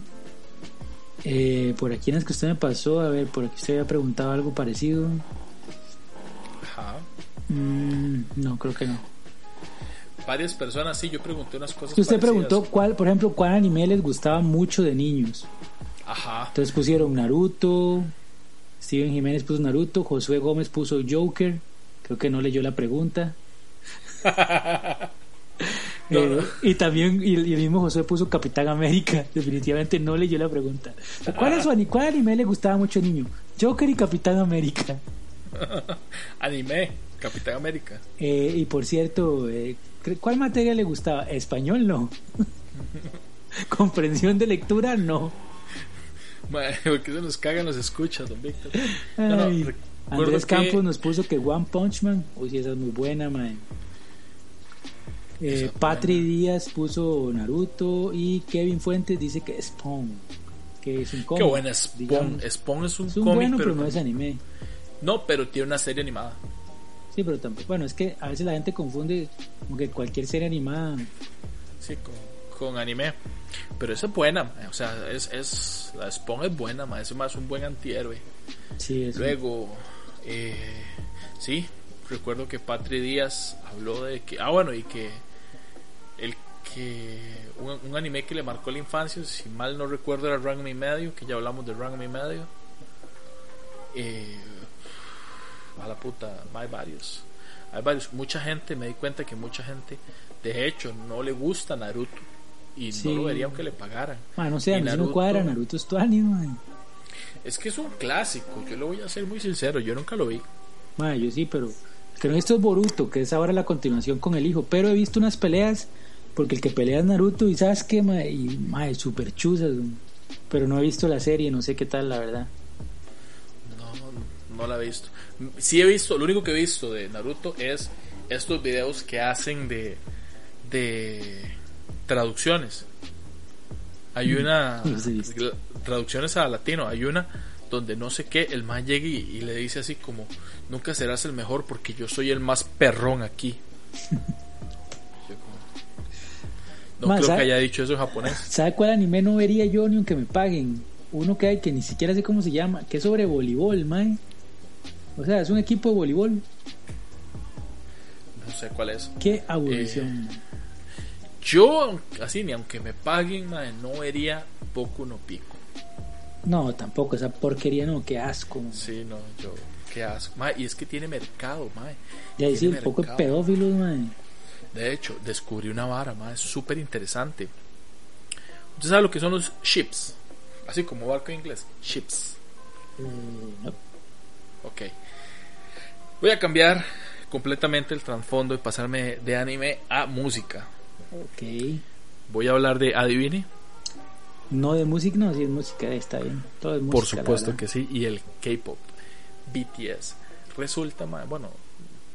Eh, por aquí en las que usted me pasó, a ver, por aquí usted había preguntado algo parecido. Ajá. Mm, no, creo que no. Varias personas, sí, yo pregunté unas cosas. Usted parecidas. preguntó cuál, por ejemplo, cuál anime les gustaba mucho de niños. Ajá. Entonces pusieron Naruto, Steven Jiménez puso Naruto, Josué Gómez puso Joker. Creo que no leyó la pregunta. [laughs] No, Eh, no. Y también, y, y el mismo Josué puso Capitán América. [laughs] Definitivamente no leyó la pregunta. ¿Cuál, es su, ¿Cuál anime le gustaba mucho niño? Joker y Capitán América. [laughs] Anime, Capitán América. Eh, y por cierto, eh, ¿cuál materia le gustaba? Español no. Comprensión de lectura no. Porque se nos cagan los escuchas, don Víctor. No, Andrés que- Campos nos puso que One Punch Man. Uy, esa es muy buena, man. Eh, Patri buena. Díaz puso Naruto y Kevin Fuentes dice que Spawn, que es un Qué cómic. buena Spawn. digamos. Spawn es un Es un cómic, bueno, pero, pero no es anime. no, pero tiene una serie animada. Sí, pero tampoco. Bueno, es que a veces la gente confunde como que cualquier serie animada. Sí, con, con anime. Pero esa es buena, o sea, es, es la Spawn es buena, es más un buen antihéroe. Sí, es Luego, eh, sí, recuerdo que Patri Díaz habló de que, ah, bueno, y que que un, un anime que le marcó la infancia, si mal no recuerdo, era Ranma y medio, que ya hablamos de Ranma y medio. Eh, a la puta, hay varios. Hay varios. Mucha gente, me di cuenta que mucha gente, de hecho, no le gusta Naruto. Y Sí. no lo vería aunque le pagaran. Man, no sé, a mí sí no Naruto- cuadra. Naruto es tu anime, Es que es un clásico, yo lo voy a ser muy sincero, yo nunca lo vi. Man, yo sí, pero que no esto es Boruto, que es ahora la continuación con el hijo. Pero he visto unas peleas, porque el que pelea es Naruto y sabes qué, mae? y mae, super chuzas. Pero no he visto la serie, no sé qué tal, la verdad. No, no la he visto. Sí he visto, lo único que he visto de Naruto es estos videos que hacen de, de traducciones. Hay una [laughs] he visto. traducciones a latino, hay una donde no sé qué, el man llega y, y le dice así como, nunca serás el mejor porque yo soy el más perrón aquí. [laughs] No creo ¿sabe? que haya dicho eso en japonés. ¿Sabe cuál anime no vería yo ni aunque me paguen? Uno que hay que ni siquiera sé cómo se llama, que es sobre voleibol, mae. O sea, es un equipo de voleibol. No sé cuál es. Qué aburrición. mae. Yo, así, ni aunque me paguen, mae, no vería poco no pico. No, tampoco, esa porquería no, qué asco. Sí, no, yo, qué asco. Mae, y es que tiene mercado, mae. Y ahí sí, Tiene un poco pedófilos, mae. De hecho, descubrí una vara, es súper interesante. ¿Usted sabe lo que son los ships? Así como barco en inglés, ships. Eh, no. Ok. Voy a cambiar completamente el trasfondo y pasarme de anime a música. Ok. Voy a hablar de Adivine, No de música, no, sí es música, está bien. Todo es música. por supuesto que sí, y el K-pop, BTS. Resulta, bueno,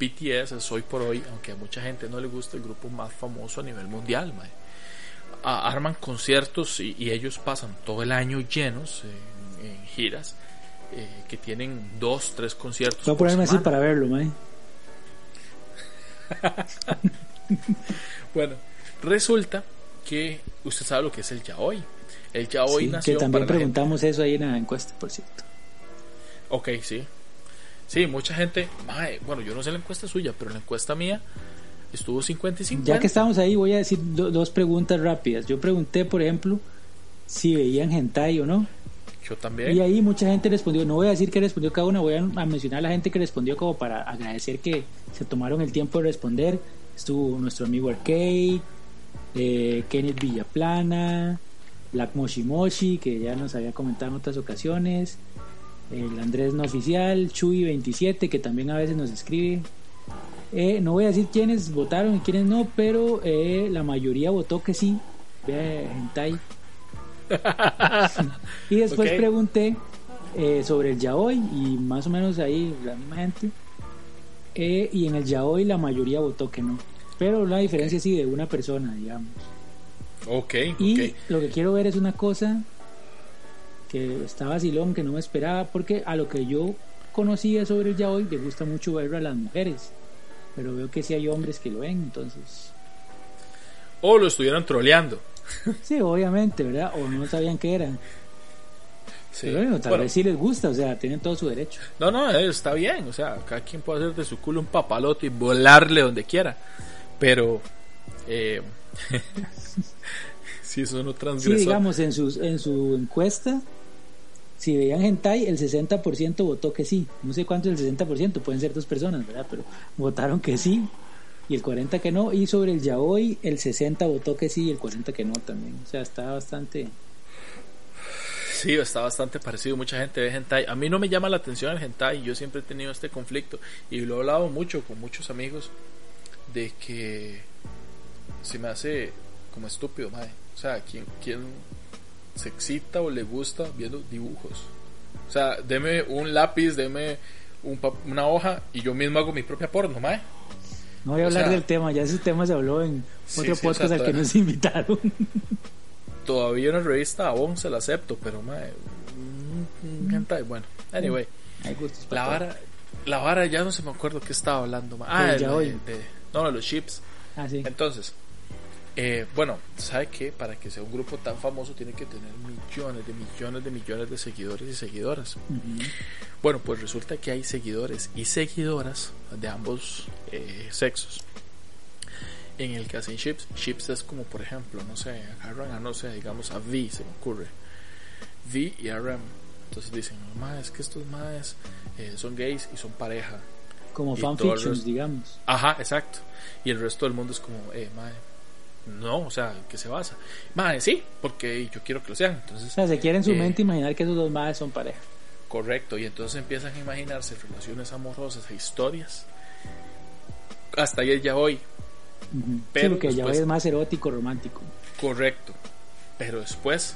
BTS es hoy por hoy, aunque a mucha gente no le gusta, el grupo más famoso a nivel mundial. mae. Arman conciertos y, y ellos pasan todo el año llenos en, en giras eh, que tienen dos, tres conciertos. Voy a ponerme así para verlo, mae. [laughs] Bueno, resulta que usted sabe lo que es el yaoi. El yaoi Sí, nació que también para la gente- preguntamos eso ahí en la encuesta, por cierto. Ok, sí. Sí, mucha gente. mae, bueno, yo no sé la encuesta suya, pero la encuesta mía estuvo 50 y 50. Ya que estamos ahí, voy a decir do- dos preguntas rápidas. Yo pregunté, por ejemplo, si veían hentai o no. Yo también. Y ahí mucha gente respondió, no voy a decir que respondió cada una, voy a, a mencionar a la gente que respondió como para agradecer que se tomaron el tiempo de responder. Estuvo nuestro amigo Arcade, eh, Kenneth Villaplana, Black Moshi Moshi, que ya nos había comentado en otras ocasiones, el Andrés No Oficial, Chuy27, que también a veces nos escribe. Eh, no voy a decir quiénes votaron y quiénes no, pero eh, la mayoría votó que sí. Ve hentai. y después pregunté eh, sobre el yaoi y más o menos ahí la misma gente. Eh, y en el yaoi la mayoría votó que no. Pero la diferencia sí de una persona, digamos. Ok, Y lo que quiero ver es una cosa que está vacilón, que no me esperaba, porque a lo que yo conocía sobre el yaoi le gusta mucho verlo a las mujeres. Pero veo que sí hay hombres que lo ven, entonces. O lo estuvieron troleando. [laughs] Sí, obviamente, ¿verdad? O no sabían qué era. Sí. Pero bueno, tal Bueno, vez sí les gusta, o sea, tienen todo su derecho. No, no, eh, está bien. O sea, cada quien puede hacer de su culo un papalote y volarle donde quiera. Pero. Eh, [laughs] si eso no Sí, transgresó. digamos, en, sus, en su encuesta, si veían hentai, el 60% votó que sí. No sé cuánto es el 60%, pueden ser dos personas, ¿verdad? Pero votaron que sí y el 40% que no. Y sobre el yaoi, el 60% votó que sí y el 40% que no también. O sea, está bastante... Sí, está bastante parecido. Mucha gente ve hentai. A mí no me llama la atención el hentai. Yo siempre he tenido este conflicto. Y lo he hablado mucho con muchos amigos. De que se me hace como estúpido, madre. O sea, ¿quién, quién se excita o le gusta viendo dibujos? O sea, deme un lápiz, deme un una hoja y yo mismo hago mi propia porno, madre. No voy a O hablar sea- del tema, ya ese tema se habló en Sí, otro sí, o podcast sea, al que nos invitaron. [laughs] Todavía una revista Avon se la acepto, pero madre. mm, mm, bueno. Anyway. Para La vara, la vara ya no se me acuerdo qué estaba hablando. Ah, Del de, de- no, de los chips. Ah, sí. Entonces, eh, bueno, ¿sabe qué? Para que sea un grupo tan famoso tiene que tener millones de millones de millones de seguidores y seguidoras. Bueno, pues resulta que hay seguidores y seguidoras de ambos eh, sexos. En el que hacen chips, chips es como por ejemplo, no sé, agarran a no sé, digamos a V, se me ocurre. V y RM. Entonces dicen, no, es que estos más son gays y son pareja. Como fanfictions, digamos. Ajá, exacto. Y el resto del mundo es como, eh, mae, no, o sea, ¿en qué se basa? Mae, sí, porque yo quiero que lo sean. Entonces, O sea, se quiere en su Eh. mente imaginar que esos dos madres son pareja. correcto. Y entonces empiezan a imaginarse relaciones amorosas e historias. Hasta ahí es ya hoy. Sí, Pero porque ya después- es más erótico, romántico. correcto. Pero después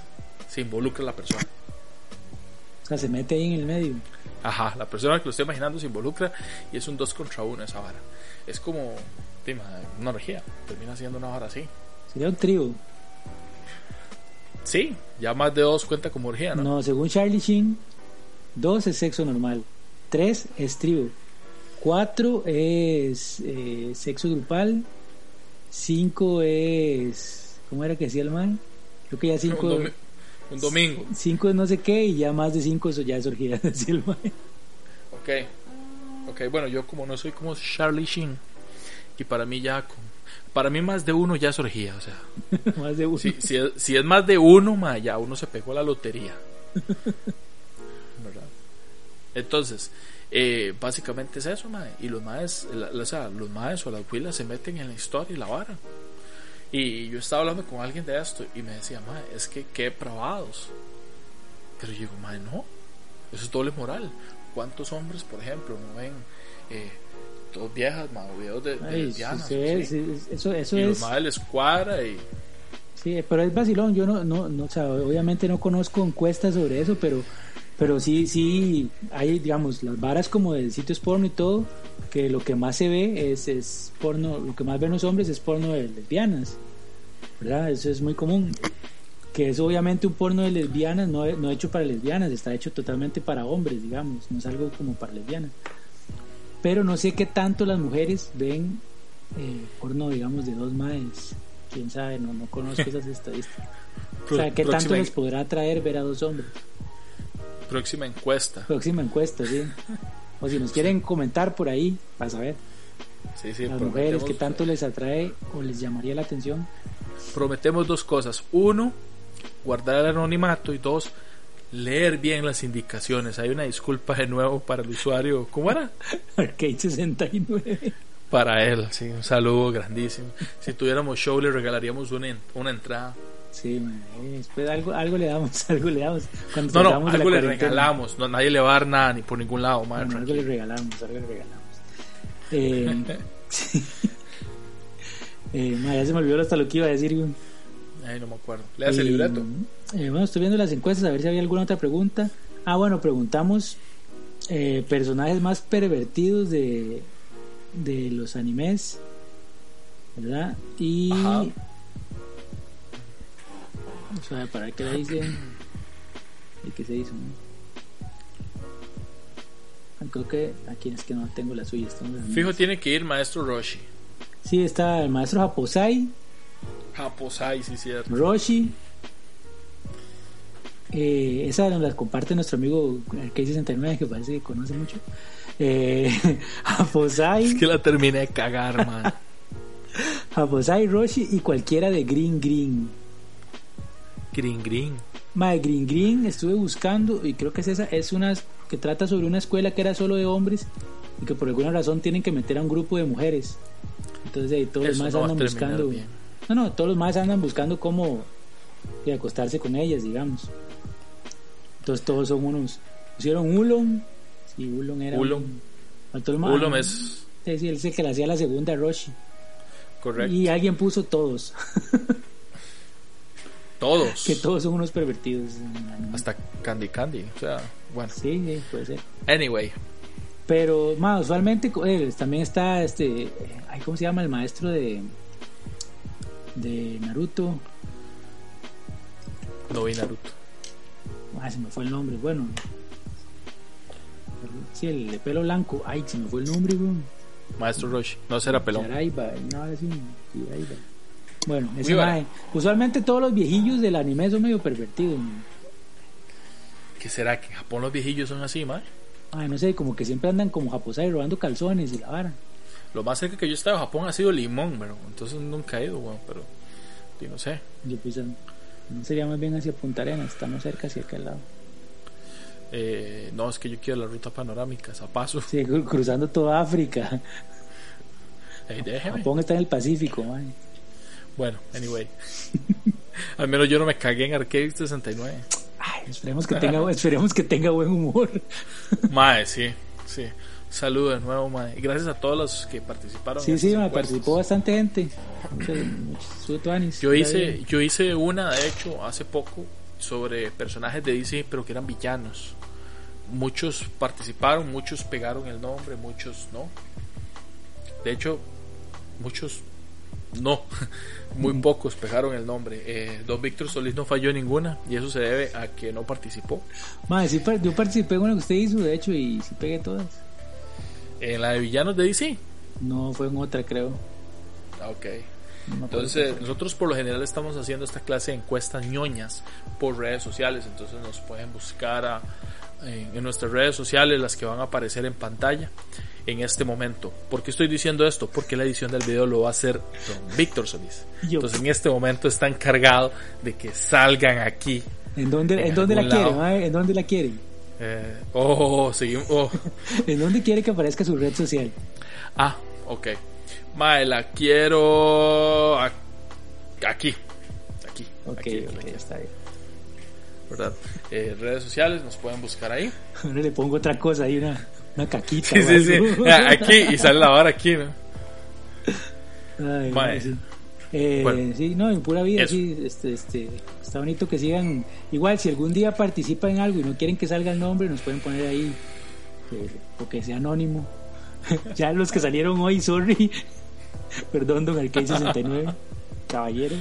se involucra la persona. O sea, se mete ahí en el medio. Ajá, la persona que lo está imaginando se involucra y es un dos contra uno esa vara. Es como, una orgía. Termina siendo una vara así. Sería un trío. Sí, ya más de dos cuenta como orgía, ¿no? No, según Charlie Sheen, dos es sexo normal, tres es trío, cuatro es eh, sexo grupal, cinco es. ¿Cómo era que decía el man? Creo que ya cinco. un, domi- un domingo. Cinco es no sé qué y ya más de cinco eso ya es orgía, [laughs] decía el man. Ok. Ok, bueno, yo como no soy como Charlie Sheen. Y para mí ya. para mí más de uno ya es orgía. O sea, [laughs] más de uno. si, si, es, si es más de uno, ma, ya uno se pegó a la lotería. [laughs] ¿Verdad? Entonces, eh, básicamente es eso, ma. Y los maes, la- la- o sea, los maes o las huilas se meten en la historia y la vara. Y yo estaba hablando con alguien de esto y me decía, ma, es que qué depravados. Pero yo digo, ma, no. Eso es doble moral. ¿Cuántos hombres, por ejemplo, no ven eh, dos viejas, ma, o videos de, de Ay, lesbianas, sí, sí, sí, eso, eso y es. los maes les cuadra y Sí, pero es vacilón, yo no, no, no, o sea, obviamente no conozco encuestas sobre eso, pero, pero sí, sí, hay, digamos, las varas como de sitios porno y todo, que lo que más se ve es, es porno, lo que más ven los hombres es porno de lesbianas, ¿verdad? Eso es muy común. Que es obviamente un porno de lesbianas, no, no hecho para lesbianas, está hecho totalmente para hombres, digamos, no es algo como para lesbianas. Pero no sé qué tanto las mujeres ven eh, porno, digamos, de dos maes. Quién sabe, no, no conozco esas [laughs] estadísticas. O sea, ¿qué tanto les podrá atraer ver a dos hombres? próxima encuesta. Próxima encuesta, sí. O si nos quieren comentar por ahí, para saber. Sí, sí, Las mujeres, ¿qué tanto les atrae o les llamaría la atención? prometemos dos cosas. Uno, guardar el anonimato y dos, leer bien las indicaciones. Hay una disculpa de nuevo para el usuario. ¿Cómo era? [laughs] Arcade 69. Para él, sí, un saludo grandísimo. Si tuviéramos show le regalaríamos una, una entrada. Sí, después algo, algo le damos, [laughs] algo le damos. Cuando No, no, algo le regalamos. No, nadie le va a dar nada ni por ningún lado, madre. Algo le regalamos, algo le regalamos. Eh, [laughs] sí. eh, ya se me olvidó hasta lo que iba a decir. Ay, no me acuerdo. Leas el Y, libreto. eh, bueno, estoy viendo las encuestas a ver si había alguna otra pregunta. Ah, bueno, preguntamos eh, personajes más pervertidos de, de los animes, ¿verdad? Y Ajá. Vamos a ver para qué le dice. ¿Y qué se hizo? no? Ah, Creo que aquí es que no tengo la suya. Fijo tiene que ir maestro Roshi. Sí, está el maestro Japosai, Japosai, sí, cierto. Roshi. Eh, esa nos la comparte nuestro amigo Arcade69, que parece que conoce mucho. Eh, [laughs] Japosai, Es que la terminé de cagar, man. [laughs] Japosai, Roshi y cualquiera de Green Green. green, green. Mae, Green Green estuve buscando y creo que es esa, es una que trata sobre una escuela que era solo de hombres y que por alguna razón tienen que meter a un grupo de mujeres. Entonces ahí todos los más andan buscando. bien. No, no, todos los más andan buscando cómo y acostarse con ellas, digamos. Entonces todos son unos. Pusieron Ulon. Sí, Ulon era. Ulon. Ulom es Sí, sí, él es el que le hacía la segunda Roshi. correcto. Y alguien puso todos. [laughs] Todos. que todos son unos pervertidos. Hasta Candy Candy. O sea, bueno. Sí, sí, puede ser. Anyway. Pero, más usualmente eh, también está este. ay, ¿Cómo se llama el maestro de. De Naruto? No vi Naruto. Ay, se me fue el nombre. Bueno. Sí, el de pelo blanco. Ay, se me fue el nombre. Maestro Roshi. No será pelón. Yaraiba, no. Bueno, ese mae, usualmente todos los viejillos del anime son medio pervertidos. mae. ¿Qué será? ¿Que en Japón los viejillos son así, man? Ay, no sé, como que siempre andan como japosai robando calzones y la vara. Lo más cerca que yo he estado en Japón ha sido Limón, pero entonces nunca he ido, weón. Pero, sí, no sé. Yo pues, no sería más bien hacia Punta Arenas, estamos cerca hacia aquel lado. Eh, no, es que yo quiero la ruta panorámica, a paso. Sí, cru- cruzando toda África. Ey, déjeme. Japón está en el Pacífico, mae. Bueno, anyway. [laughs] Al menos yo no me cagué en Arcade 69. Ay, esperemos que tenga, esperemos que tenga buen humor. Mae, sí, sí. Saludos de nuevo, mae. Y Gracias a todos los que participaron. Sí, sí, me participó bastante gente. Muchos-. Yo hice, yo hice una, de hecho, hace poco sobre personajes de DC, pero que eran villanos. Muchos participaron, muchos pegaron el nombre, muchos no. De hecho, muchos no. [laughs] Muy pocos pegaron el nombre. Eh, Don Víctor Solís no falló ninguna y eso se debe a que no participó. Mae, sí, yo participé en una que usted hizo, de hecho, y sí pegué todas. En la de villanos de DC. No fue en otra, creo. Ah, Ok. No Entonces, nosotros por lo general estamos haciendo esta clase de encuestas ñoñas por redes sociales. Entonces, nos pueden buscar a- en, en nuestras redes sociales, las que van a aparecer en pantalla en este momento. ¿Por qué estoy diciendo esto? Porque la edición del video lo va a hacer don Víctor Solís. Yo. Entonces, en este momento está encargado de que salgan aquí. ¿En dónde, en en dónde la algún quiere, lado. mae? ¿En dónde la quiere? Eh, oh, seguimos. oh. [laughs] ¿En dónde quiere que aparezca su red social? Ah, ok. Mae, la quiero aquí. Aquí. Ok, aquí, ok, aquí. está bien. ¿verdad? Eh, redes sociales nos pueden buscar ahí. [laughs] Ahora le pongo otra cosa ahí, una, una caquita. Sí, sí, sí. Ah, Aquí y sale la vara aquí, ¿no? Ay, Mae. sí. Eh, Bueno. sí, no, en pura vida, Eso. sí, este, este, está bonito que sigan. Igual, si algún día participan en algo y no quieren que salga el nombre, nos pueden poner ahí, eh, o que sea anónimo. [laughs] ya los que salieron hoy, sorry. [laughs] Perdón, don Arcade 69, caballero.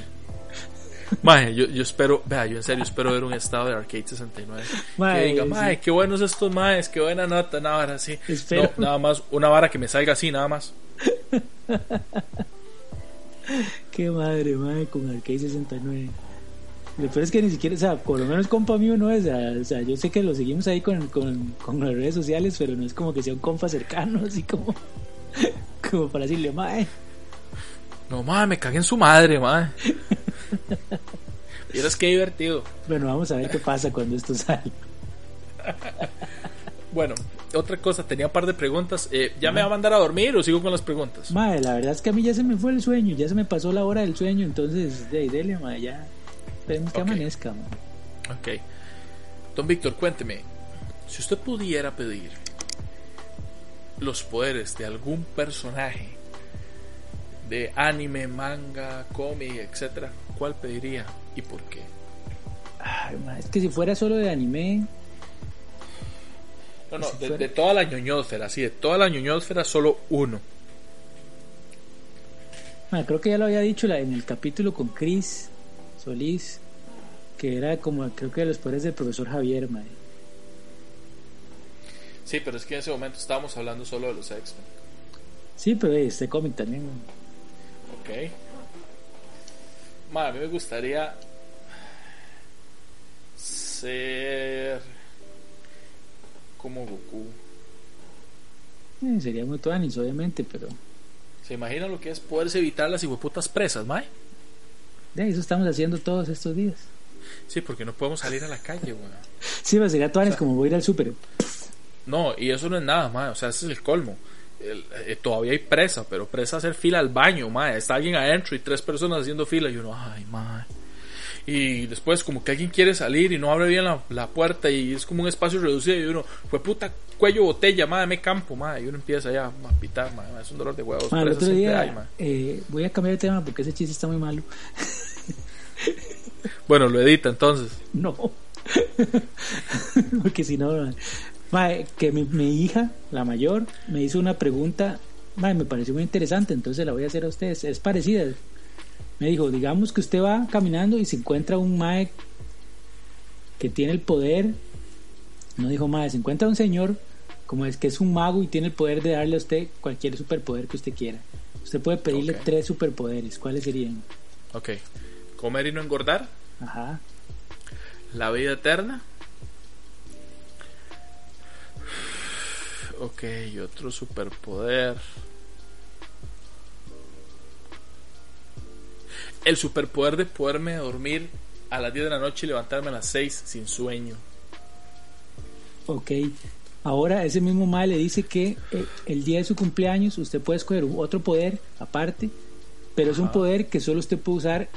Mae, yo, yo espero, vea, yo en serio espero ver un estado de Arcade 69. Mae, que diga, sí. mae, qué buenos estos maes, qué buena nota, nada vara así. No, nada más, una vara que me salga así, nada más. [laughs] Qué madre, madre, con Arcade 69. Lo peor es que ni siquiera, o sea, por lo menos compa mío no es, o sea, o sea, yo sé que lo seguimos ahí con, con, con las redes sociales, pero no es como que sea un compa cercano, [laughs] así como, como para decirle, mae, No, mae, me cagué en su madre, mae. Vieras qué divertido. bueno, vamos a ver qué pasa cuando esto sale. Bueno, otra cosa, tenía un par de preguntas. Eh, ¿Ya me va a mandar a dormir o sigo con las preguntas? Mae, la verdad es que a mí ya se me fue el sueño, ya se me pasó la hora del sueño, entonces, de ahí, dele, mae, ya, esperemos que amanezca, mae. Ok. Don Víctor, cuénteme. Si usted pudiera pedir los poderes de algún personaje de anime, manga, cómic, etcétera, ¿cuál pediría y por qué? Ay, mae, es que si fuera solo de anime, No, no, de, de toda la ñoñósfera, sí, de toda la ñoñósfera, solo uno. mae, creo que ya lo había dicho en el capítulo con Chris Solís, que era como, creo que de los poderes del profesor Javier, mae. Sí, pero es que en ese momento estábamos hablando solo de los X-Men. Sí, pero eh, este cómic también. Ok. Ma, a mí me gustaría ser como Goku. Eh, sería muy tuanis, obviamente, pero ¿Se imagina lo que es poderse evitar las hijueputas presas, mae? de eso estamos haciendo todos estos días. Sí, porque no podemos salir a la calle, weón. Sí, pues sería tuanis como voy a ir al súper. No, y eso no es nada, mae. O sea, ese es el colmo. El- eh, todavía hay presa, pero presa hacer fila al baño, mae. Está alguien adentro y tres personas haciendo fila. Y uno, ay, mae. Y después, como que alguien quiere salir y no abre bien la, la puerta y es como un espacio reducido. Y uno, fue puta, cuello botella, mae, me campo, mae. Y uno empieza ya a pitar, mae. Es un dolor de huevos. Ma, el otro día, hay, eh, voy a cambiar de tema porque ese chiste está muy malo. [laughs] Bueno, lo edita entonces. No. [laughs] Porque si no, mae, que mi, mi hija, la mayor, me hizo una pregunta, mae, me pareció muy interesante, entonces la voy a hacer a ustedes. Es parecida. Me dijo, digamos que usted va caminando y se encuentra un mae que tiene el poder, no dijo mae, se encuentra un señor como es que es un mago y tiene el poder de darle a usted cualquier superpoder que usted quiera. Usted puede pedirle tres superpoderes, ¿cuáles serían? Ok. Comer y no engordar. Ajá. La vida eterna. Ok, otro superpoder. El superpoder de poderme dormir a las 10 de la noche y levantarme a las 6 sin sueño. Ok. Ahora ese mismo mae le dice que eh, el día de su cumpleaños usted puede escoger otro poder aparte, pero es un poder que solo usted puede usar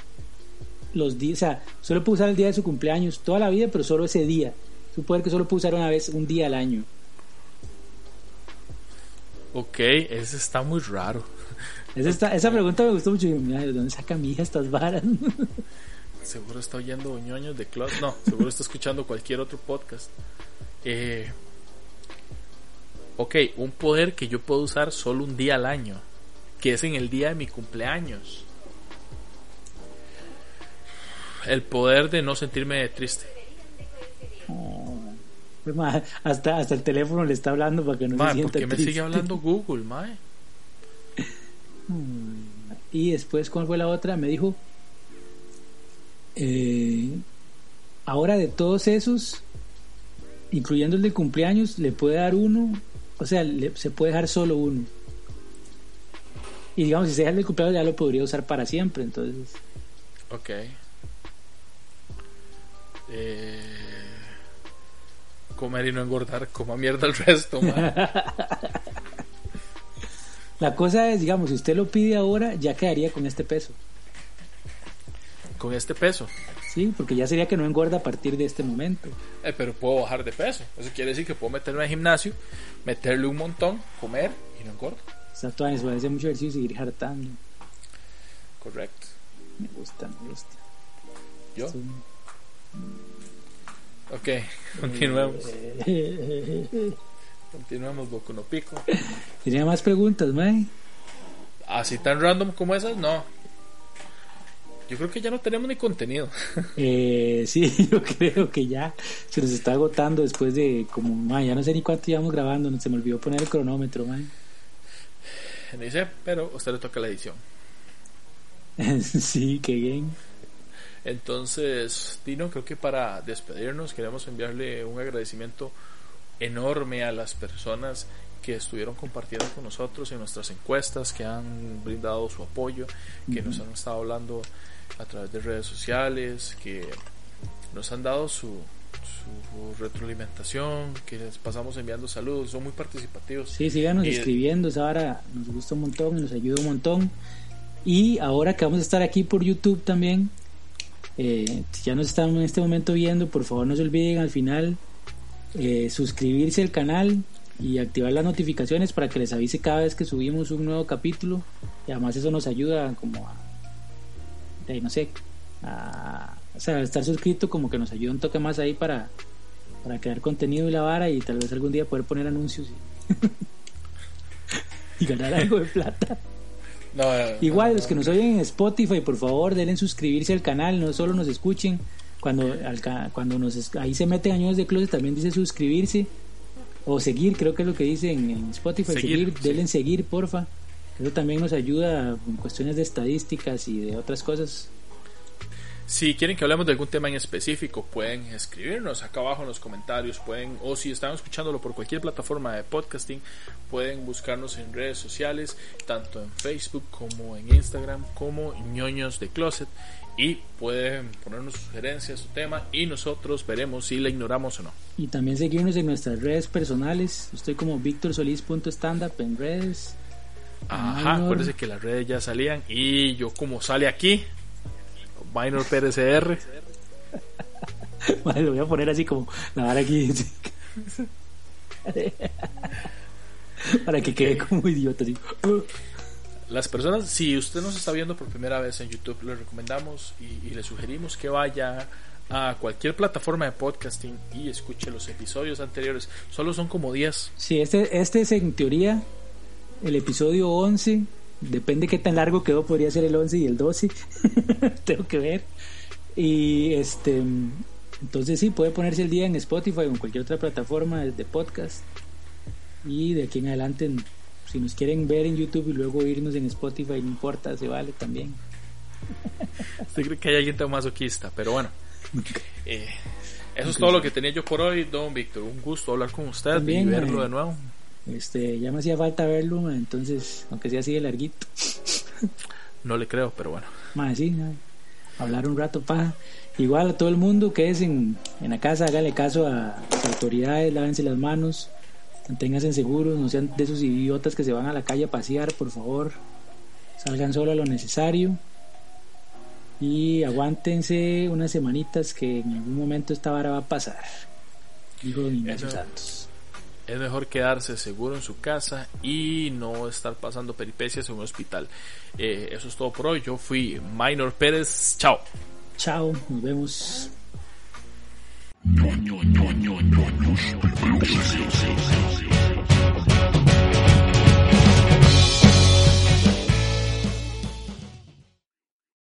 los días, o sea, solo puede usar el día de su cumpleaños toda la vida, pero solo ese día. Es un poder que solo puede usar una vez, un día al año. Ok, ese está muy raro. Esa, está- esa pregunta me gustó mucho. ¿de dónde saca mi hija estas varas? [laughs] Seguro está oyendo ñoños de Club. No, seguro está escuchando cualquier otro podcast. Eh, ok, un poder que yo puedo usar solo un día al año. Que es en el día de mi cumpleaños. El poder de no sentirme triste. Pues, ma, hasta, hasta el teléfono le está hablando para que no Mae, se ¿por sienta qué me triste. sigue hablando Google, mae? Y después, ¿cuál fue la otra? Me dijo, eh, ahora de todos esos, incluyendo el de cumpleaños, le puede dar uno, o sea, le- se puede dejar solo uno. Y digamos, si se deja el de cumpleaños ya lo podría usar para siempre, entonces... Ok. Eh, comer y no engordar, coma mierda el resto, mae. [laughs] La cosa es, digamos, si usted lo pide ahora, ya quedaría con este peso, Con este peso. ¿sí? Porque ya sería que no engorda a partir de este momento. Eh, pero puedo bajar de peso. Eso quiere decir que puedo meterme al gimnasio, meterle un montón, comer y no engordo. Está todo eso, hacer mucho ejercicio y seguir hartando. Correcto. Me gusta, me gusta. Yo. Sí. Ok, [laughs] continuemos. [laughs] Continuemos, Boku no Pico. [laughs] Tenía más preguntas, Mae. Así tan random como esas, no. Yo creo que ya no tenemos ni contenido. [laughs] Eh, sí, [laughs] yo creo que ya se nos está agotando después de como, mae, ya no sé ni cuánto llevamos grabando, se me olvidó poner el cronómetro, mae. [sighs] Dice, pero a usted le toca la edición. sí, qué bien. Entonces, Dino, creo que para despedirnos queremos enviarle un agradecimiento enorme a las personas que estuvieron compartiendo con nosotros en nuestras encuestas, que han brindado su apoyo, que nos han estado hablando a través de redes sociales, que nos han dado su, su retroalimentación, que les pasamos enviando saludos, son muy participativos. Sí, síganos Y- escribiendo, esa nos gusta un montón, nos ayuda un montón. Y ahora que vamos a estar aquí por YouTube también, eh, si ya nos están en este momento viendo, por favor no se olviden al final eh, suscribirse al canal y activar las notificaciones para que les avise cada vez que subimos un nuevo capítulo. Y además eso nos ayuda como a, no sé, a, o sea, estar suscrito como que nos ayuda un toque más ahí para, para crear contenido y la vara y tal vez algún día poder poner anuncios y, [laughs] y ganar algo de plata. No, eh, Igual, no, los que nos oyen en Spotify, por favor, denle suscribirse al canal, no solo nos escuchen. Cuando, cuando nos, ahí se meten a Ñoños de Closet también dice suscribirse o seguir, creo que es lo que dice en, Spotify, seguir, denle seguir, porfa. Eso también nos ayuda en cuestiones de estadísticas y de otras cosas. Si quieren que hablemos de algún tema en específico, pueden escribirnos acá abajo en los comentarios, pueden, o si están escuchándolo por cualquier plataforma de podcasting, pueden buscarnos en redes sociales, tanto en Facebook como en Instagram, como ñoños de closet, y pueden ponernos sugerencias su tema y nosotros veremos si la ignoramos o no. Y también seguirnos en nuestras redes personales. Estoy como victorsolis.standup en redes. Ajá, acuérdense que las redes ya salían y yo como sale aquí, Minor PRCR. Vale, [laughs] lo voy a poner así como la vara aquí. [laughs] Para que quede como idiota. [laughs] Las personas, si usted nos está viendo por primera vez en YouTube, le recomendamos y, le sugerimos que vaya a cualquier plataforma de podcasting y escuche los episodios anteriores. Solo son como 10. Sí, este, este es en teoría el episodio 11 Depende qué tan largo quedó, podría ser el 11 y el 12. [laughs] Tengo que ver. Y este entonces sí, puede ponerse el día en Spotify o en cualquier otra plataforma de podcast. Y de aquí en adelante, si nos quieren ver en YouTube y luego irnos en Spotify, no importa, se vale también. [laughs] Usted cree que hay alguien tan masoquista, pero bueno. [laughs] Eh, eso es todo lo que tenía yo por hoy, don Víctor. Un gusto hablar con usted y verlo de nuevo. Este, ya me hacía falta verlo, entonces, aunque sea así de larguito. No le creo, pero bueno. Más sí, hablar un rato paja. Igual a todo el mundo que es en, en la casa, hágale caso a las autoridades, lávense las manos, manténganse seguros, no sean de esos idiotas que se van a la calle a pasear, por favor. Salgan solo a lo necesario. Y aguántense unas semanitas que en algún momento esta vara va a pasar. Dijo Ignacio Santos es mejor quedarse seguro en su casa y no estar pasando peripecias en un hospital. Eh, eso es todo por hoy. Yo fui Minor Pérez. Chao. Chao, nos vemos. You speak